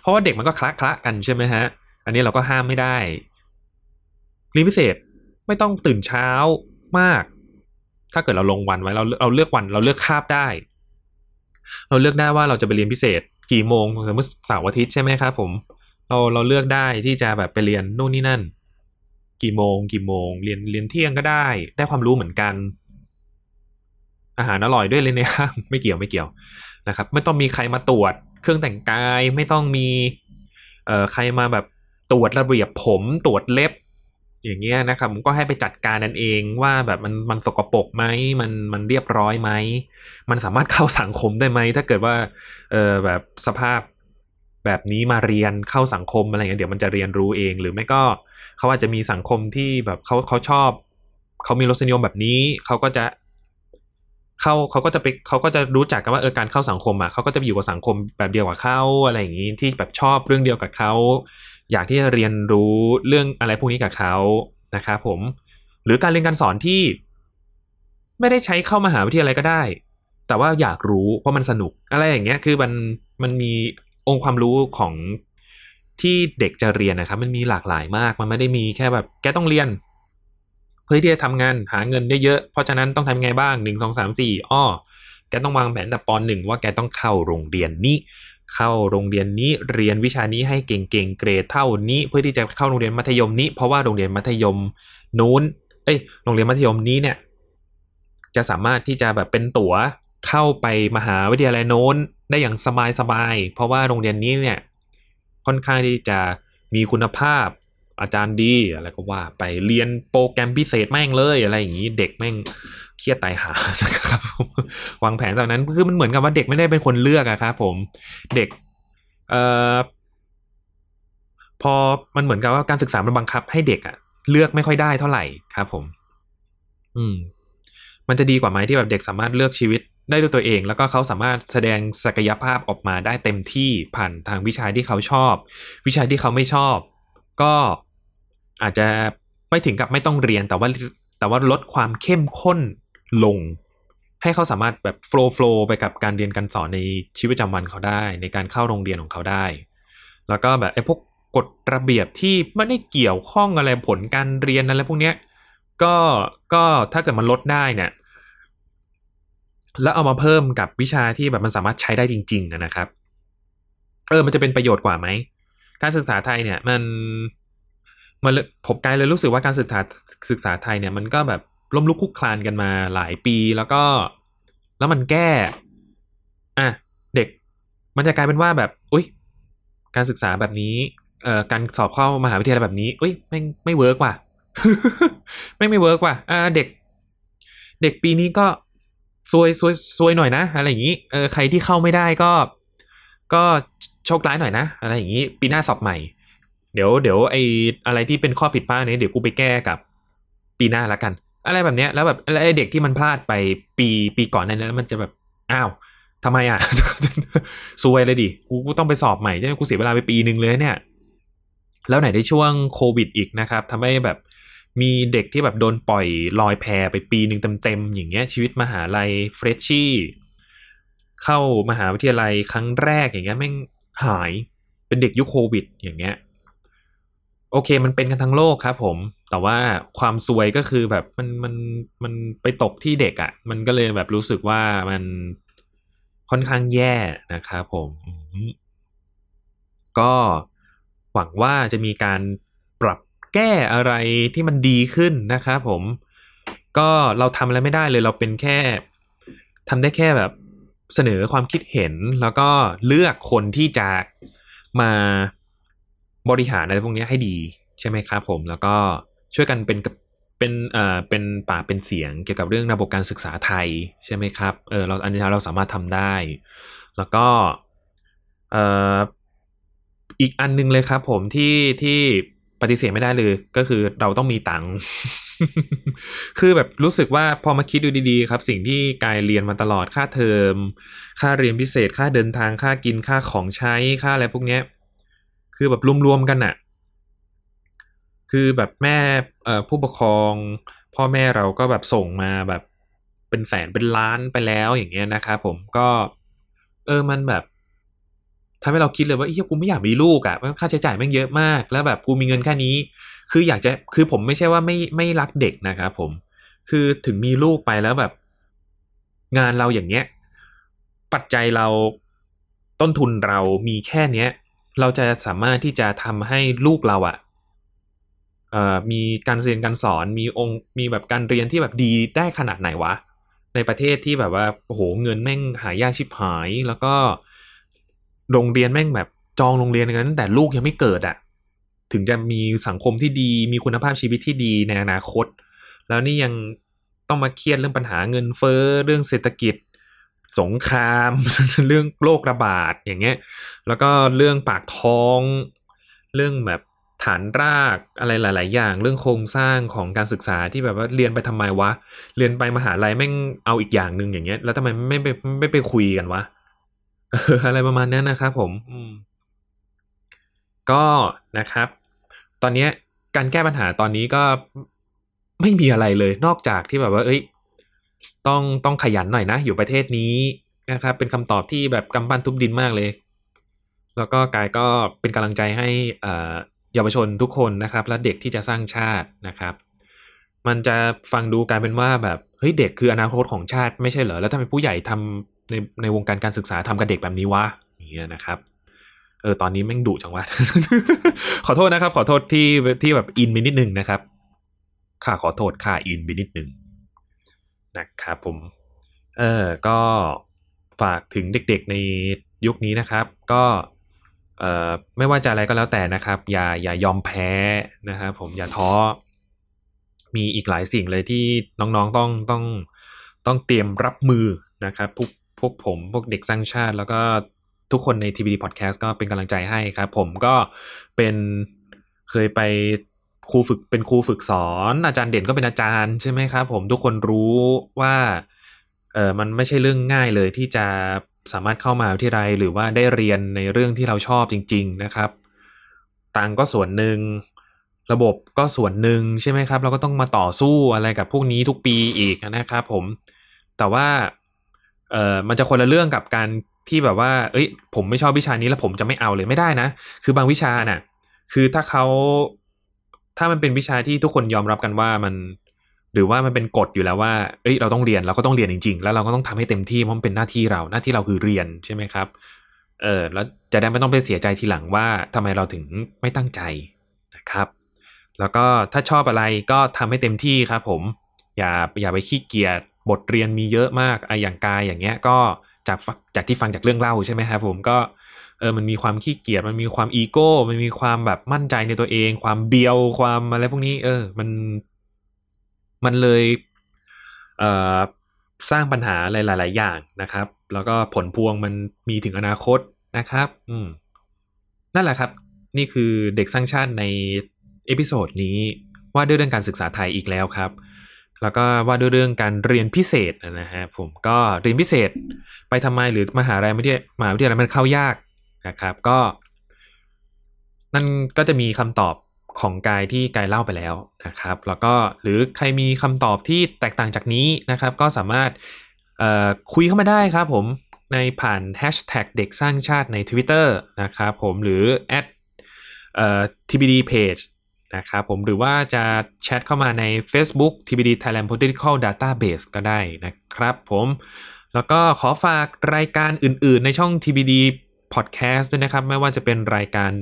เพราะว่าเด็กมันก็คละคละกันใช่ไหมฮะ อันนี้เราก็ห้ามไม่ได้ เรียนพิเศษไม่ต้องตื่นเช้ามาก ถ้าเกิดเราลงวันไว้เราเราเลือกวันเราเลือกคาบได้ เราเลือกได้ว่าเราจะไปเรียนพิเศษ กี่โมงสมมติเสาร์อาทิตย์ใช่ไหมครับผม เราเราเลือกได้ที่จะแบบไปเรียนนู่นนี่นั่น กี่โมง กี่โมง เรียนเรียนเที่ยงก็ได้ ได้ความรู้เหมือนกัน อาหารอร่อยด้วยเลยเนี่ยไม่เกี่ยวไม่เกี่ยวนะครับ ไม่ต้องมีใครมาตรวจเครื่องแต่งกายไม่ต้องมีเอ่อใครมาแบบตรวจระเบียบผมตรวจเล็บ อย่างเงี้ยนะครับผมก็ให้ไปจัดการนั่นเองว่าแบบมันมันสกปรกไหมมันมันเรียบร้อยไหมมันสามารถเข้าสังคมได้ไหมถ้าเกิดว่าเออแบบสภาพแบบนี้มาเรียนเข้าสังคมอะไรเงี้ยเดี๋ยวมันจะเรียนรู้เองหรือไม่ก็เขาอาจจะมีสังคมที่แบบเขาเขาชอบเขามีรสนิยมแบบนี้เขาก็จะเข้าเขาก็จะไปเขาก็จะรู้จักกันว่าเออการเข้าสังคมอะเขาก็จะอยู่กับสังคมแบบเดียวกับเขาอะไรอย่างนี้ที่แบบชอบเรื่องเดียวกับเขา อยากที่จะเรียนรู้เรื่องอะไรพวกนี้กับเขานะครับผม หรือการเรียนการสอนที่ ไม่ได้ใช้เข้ามหาวิทยาลัยก็ได้ แต่ว่าอยากรู้เพราะมันสนุก อะไรอย่างเงี้ยคือมันมันมีองค์ความรู้ของที่เด็กจะเรียนนะครับ มันมีหลากหลายมาก มันไม่ได้มีแค่แบบ แกต้องเรียน เพื่อที่จะทำงานหาเงินได้เยอะเพราะฉะนั้นต้องทำไงบ้างหนึ่งสองสามสี่อ้อแกต้องวางแผนแต่ปอนหนึ่งว่าแกต้องเข้าโรงเรียนนี้ เข้าโรงเรียนนี้เรียนวิชานี้ให้เก่งๆเกรดเท่านี้เพื่อที่จะเข้าโรงเรียนมัธยมนี้ เพราะว่าโรงเรียนมัธยมนู้นเอ้ยโรงเรียนมัธยมนี้เนี่ย จะสามารถที่จะแบบเป็นตั๋วเข้าไปมหาวิทยาลัยโน้นได้อย่างสบายๆเพราะว่าโรงเรียนนี้เนี่ยค่อนข้างที่จะมีคุณภาพอาจารย์ดีอะไรก็ว่าไปเรียนโปรแกรมพิเศษแม่งเลยอะไรอย่างนี้เด็กแม่ง เครียดตายหานะครับวางแผนจากนั้นคือมันเหมือนกับว่าเด็กไม่ได้เป็นคนเลือกอะครับผมเด็กเอ่อพอมันเหมือนกับว่าการศึกษามันบังคับให้เด็กอะเลือกไม่ค่อยได้เท่าไหร่ครับ ผม อืม มันจะดีกว่าไหมที่แบบเด็กสามารถเลือกชีวิตได้ด้วยตัวเอง แล้วก็เขาสามารถแสดงศักยภาพออกมาได้เต็มที่ผ่านทางวิชาที่เขาชอบ วิชาที่เขาไม่ชอบ ก็อาจจะไม่ถึงกับไม่ต้องเรียนแต่ว่าแต่ว่าลดความเข้มข้น ลง ให้เขาสามารถแบบโฟล์โฟล์ไปกับการเรียนการสอนในชีวิตประจำวันเขาได้ ในการเข้าโรงเรียนของเขาได้ แล้วก็แบบไอ้พวกกฎระเบียบที่ไม่ได้เกี่ยวข้องอะไรผลการเรียนอะไรพวกเนี้ยก็ก็ถ้าเกิดมันลดได้เนี่ยแล้วเอามาเพิ่มกับวิชาที่แบบมันสามารถใช้ได้จริงๆนะครับเออมันจะเป็นประโยชน์กว่าไหมการศึกษาไทยเนี่ยมันมันผมกลายเลยรู้สึกว่าการศึกษาศึกษาไทยเนี่ยมันก็แบบ ล้มลุกคุกคลานกันมาหลายปีแล้วก็ แล้วมันแก้อะเด็กมันจะกลายเป็นว่าแบบอุ้ยการศึกษาแบบนี้เอ่อการสอบเข้ามหาวิทยาลัยแบบนี้อุ้ยไม่ไม่เวิร์กว่ะไม่ไม่เวิร์กว่ะอ่าเด็ก เด็กปีนี้ก็ซวยซวยซวยหน่อยนะอะไรอย่างนี้เออใครที่เข้าไม่ได้ก็ ก็โชคร้ายหน่อยนะ อะไรอย่างนี้ ปีหน้าสอบใหม่ เดี๋ยวเดี๋ยวไออะไรที่เป็นข้อผิดพลาดเนี่ยเดี๋ยวกูไปแก้กับ ปีหน้าละกัน อะไรแบบเนี้ยแล้วแบบไอเด็กที่มันพลาดไปปีปีก่อนนั้นแล้วมันจะแบบอ้าวทำไมอะซวยเลยดิกูกูต้องไปสอบใหม่ใช่ไหมกูเสียเวลาไปปีหนึ่งเลยเนี่ย แล้วไหนได้ช่วงโควิดอีกนะครับทำให้แบบมีเด็กที่แบบโดนปล่อยลอยแพไปปีหนึ่งเต็มๆอย่างเงี้ย ชีวิตมหาลัยเฟรชชี่เข้ามหาวิทยาลัยครั้งแรกอย่างเงี้ยแม่งหายเป็นเด็กยุคโควิด อย่างเงี้ย โอเคมันเป็นกันทั้งโลกครับผม แต่ว่าความซวยก็คือแบบมันมันมันไปตกที่เด็กอะ่ะ มันก็เลยแบบรู้สึกว่ามันค่อนข้างแย่นะครับผมก็หวังว่าจะมีการปรับแก้อะไรที่มันดีขึ้นนะครับผม ก็เราทำอะไรไม่ได้เลยเราเป็นแค่ทำได้แค่แบบเสนอความคิดเห็นแล้วก็เลือกคนที่จะมาบริหารอะไรพวกนี้ให้ดีใช่ไหมครับผมแล้วก็ ช่วยกันเป็นเป็นเอ่อเป็นปากเป็นเสียงเกี่ยวกับเรื่องระบบการศึกษาไทยใช่ไหมครับเออเราอันนี้เราสามารถทำได้ แล้วก็เอ่ออีกอันนึงเลยครับผมที่ที่ปฏิเสธไม่ได้เลยก็คือเราต้องมีตังค์คือแบบรู้สึกว่าพอมาคิดดูดีๆ ครับ สิ่งที่กายเรียนมาตลอดค่าเทอม ค่าเรียนพิเศษค่าเดินทางค่ากินค่าของใช้ค่าอะไรพวกเนี้ย คือแบบรวมๆกันอะ คือแบบแม่ผู้ปกครองพ่อแม่เราก็แบบส่งมาแบบเป็นแสนเป็นล้านไปแล้วอย่างเงี้ยนะครับผมก็ เออมันแบบทำให้เราคิดเลยว่าเฮ้ยกูไม่อยากมีลูกอะ่ะค่าใช้จ่ายม่งเยอะมาก แล้วแบบกูมีเงินแค่นี้ คืออยากจะคือผมไม่ใช่ว่าไม่ไม่รักเด็กนะครับผม คือถึงมีลูกไปแล้วแบบ งานเราอย่างเงี้ย ปัจจัยเราต้นทุนเรามีแค่เนี้ย เราจะสามารถที่จะทำให้ลูกเราอะเอ่อ มีการเรียนการสอนมีองค์มีแบบการเรียนที่แบบดีได้ขนาดไหนวะ ในประเทศที่แบบว่าโอ้โหเงินแม่งหายากชิบหาย แล้วก็โรงเรียนแม่งแบบจองโรงเรียนกันตั้งแต่ลูกยังไม่เกิดอะถึงจะมีสังคมที่ดี มีคุณภาพชีวิตที่ดีในอนาคต แล้วนี่ยังต้องมาเครียดเรื่องปัญหาเงินเฟ้อเรื่องเศรษฐกิจ สงคราม เรื่องโรคระบาดอย่างเงี้ย แล้วก็เรื่องปากท้อง เรื่องแบบ ฐานรากอะไรหลาย ๆ อย่าง เรื่องโครงสร้างของการศึกษาที่แบบว่าเรียนไปทำไมวะ เรียนไปมหาลัยแม่งเอาอีกอย่างหนึ่งอย่างเงี้ย แล้วทำไมไม่ไปไม่ไปคุยกันวะอะไรประมาณนั้นนะครับผมอืมก็นะครับ ตอนเนี้ยการแก้ปัญหาตอนนี้ก็ไม่มีอะไรเลย นอกจากที่แบบว่า เอ้ย ต้องต้องขยันหน่อยนะ อยู่ประเทศนี้นะครับ เป็นคำตอบที่แบบกำปั้นทุบดินมากเลย แล้วก็กายก็เป็นกำลังใจให้อ่า เยาวชนทุกคนนะครับ และเด็กที่จะสร้างชาตินะครับ มันจะฟังดูกลายเป็นว่าแบบเฮ้ยเด็กคืออนาคตของชาติไม่ใช่เหรอแล้วทำไมผู้ใหญ่ทำในในวงการการศึกษาทำกับเด็กแบบนี้วะอย่างเงี้ยนะครับเออตอนนี้แม่งดุจังวะ ขอโทษนะครับ ขอโทษที่ที่แบบอินไปนิดนึงนะครับค่าขอโทษค่าอินไปนิดนึงนะครับผม เออก็ฝากถึงเด็กๆในยุคนี้นะครับ ก็ เอ่อไม่ว่าจะอะไรก็แล้วแต่นะครับ อย่าอย่ายอมแพ้นะครับผมอย่าท้อมีอีกหลายสิ่งเลยที่น้องๆต้องต้องต้องเตรียมรับมือนะครับพวกพวกผมพวกเด็กสร้างชาติ แล้วก็ทุกคนใน TVD Podcast ก็เป็นกำลังใจให้ครับผมก็เป็นเคยไปครูฝึกเป็นครูฝึกสอน อาจารย์เด่นก็เป็นอาจารย์ใช่ไหมครับผมทุกคนรู้ว่าเออมันไม่ใช่เรื่องง่ายเลยที่จะ สามารถเข้ามาวิที่ไรหรือว่าได้เรียนในเรื่องที่เราชอบจริง ๆนะครับ ตังก็ส่วนหนึ่ง ระบบก็ส่วนหนึ่งใช่ไหมครับ เราก็ต้องมาต่อสู้อะไรกับพวกนี้ทุกปีอีกนะครับผม แต่ว่าเออมันจะคนละเรื่องกับการที่แบบว่า เอ้ย ผมไม่ชอบวิชานี้แล้วผมจะไม่เอาเลยไม่ได้นะ คือบางวิชาน่ะ คือถ้าเขาถ้ามันเป็นวิชาที่ทุกคนยอมรับกันว่ามัน หรือว่ามันเป็นกฎอยู่แล้วว่า เอ้ย เราต้องเรียนเราก็ต้องเรียนจริง ๆ แล้วเราก็ต้องทำให้เต็มที่เพราะมันเป็นหน้าที่เรา หน้าที่เราคือเรียนใช่ไหมครับ เออ แล้วจะได้ไม่ต้องไปเสียใจทีหลังว่าทำไมเราถึงไม่ตั้งใจนะครับ แล้วก็ถ้าชอบอะไรก็ทำให้เต็มที่ครับผม อย่าอย่าไปขี้เกียจ บทเรียนมีเยอะมากไออย่างกายอย่างเงี้ย ก็จากจากที่ฟังจากเรื่องเล่าใช่ไหมครับผมก็ เออ มันมีความขี้เกียจ มันมีความอีโก้ มันมีความแบบมั่นใจในตัวเอง ความเบียว ความอะไรพวกนี้ เออ มัน มันเลยเสร้างปัญหาหลาย ๆ อย่างนะครับ แล้วก็ผลพวงมันมีถึงอนาคตนะครับ อืม นั่นแหละครับ นี่คือเด็กสร้างชาติในepisode นี้ว่าด้วยเรื่องการศึกษาไทยอีกแล้วครับ แล้วก็ว่าด้วยเรื่องการเรียนพิเศษนะฮะผมก็เรียนพิเศษไปทำไมหรือมหาลัยไม่ได้มหาวิทยาลัยมันเข้ายากนะครับ ก็ นั่นก็จะมีคำตอบ ของกายที่กายเล่าไปแล้วนะครับ แล้วก็หรือใครมีคำตอบที่แตกต่างจากนี้นะครับ ก็สามารถคุยเข้ามาได้ครับผมในผ่าน hashtag เด็กสร้างชาติใน Twitter นะครับผมหรือ at tbd page นะครับผมหรือว่าจะแชทเข้ามาใน Facebook TBD Thailand Political Database ก็ได้นะครับผมแล้วก็ขอฝากรายการอื่นๆในช่อง TBD Podcast ด้วยนะครับ ไม่ว่าจะเป็นรายการ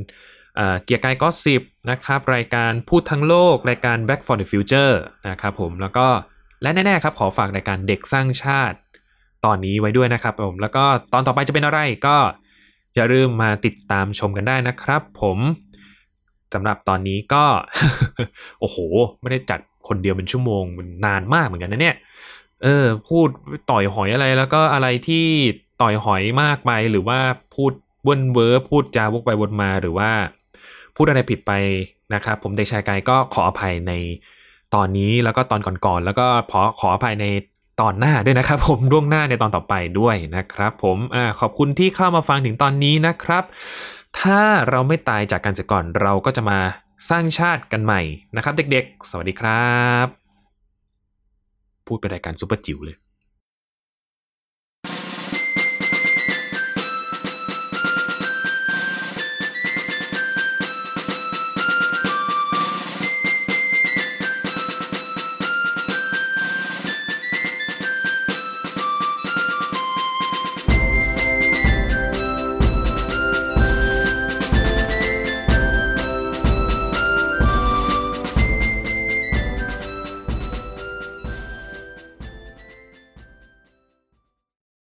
เกียร์กายก็สิบนะครับรายการพูดทั้งโลก รายการ Back for the Future นะครับผมแล้วก็และแน่ๆครับขอฝากรายการเด็กสร้างชาติตอนนี้ไว้ด้วยนะครับผมแล้วก็ตอนต่อไปจะเป็นอะไรก็อย่าลืมมาติดตามชมกันได้นะครับ ผมสำหรับตอนนี้ก็ โอ้โห ไม่ได้จัดคนเดียวเป็นชั่วโมงมันนานมากเหมือนกันนะเนี่ยเออ พูดต่อยหอยอะไรแล้วก็อะไรที่ต่อยหอยมากไปหรือว่าพูดบนเวอร์พูดจาวกไปวนมาหรือว่า พูดอะไรผิดไปนะครับ ผมเด็กชายกายก็ขออภัยในตอนนี้แล้วก็ตอนก่อนๆแล้วก็ขอขออภัยในตอนหน้าด้วยนะครับ ผมล่วงหน้าในตอนต่อไปด้วยนะครับ ผมอขอบคุณที่เข้ามาฟังถึงตอนนี้นะครับ ถ้าเราไม่ตายจากการเสียก่อนเราก็จะมาสร้างชาติกันใหม่นะครับ เด็กๆ สวัสดีครับ พูดเป็นรายการซุปเปอร์จิ๋วเลย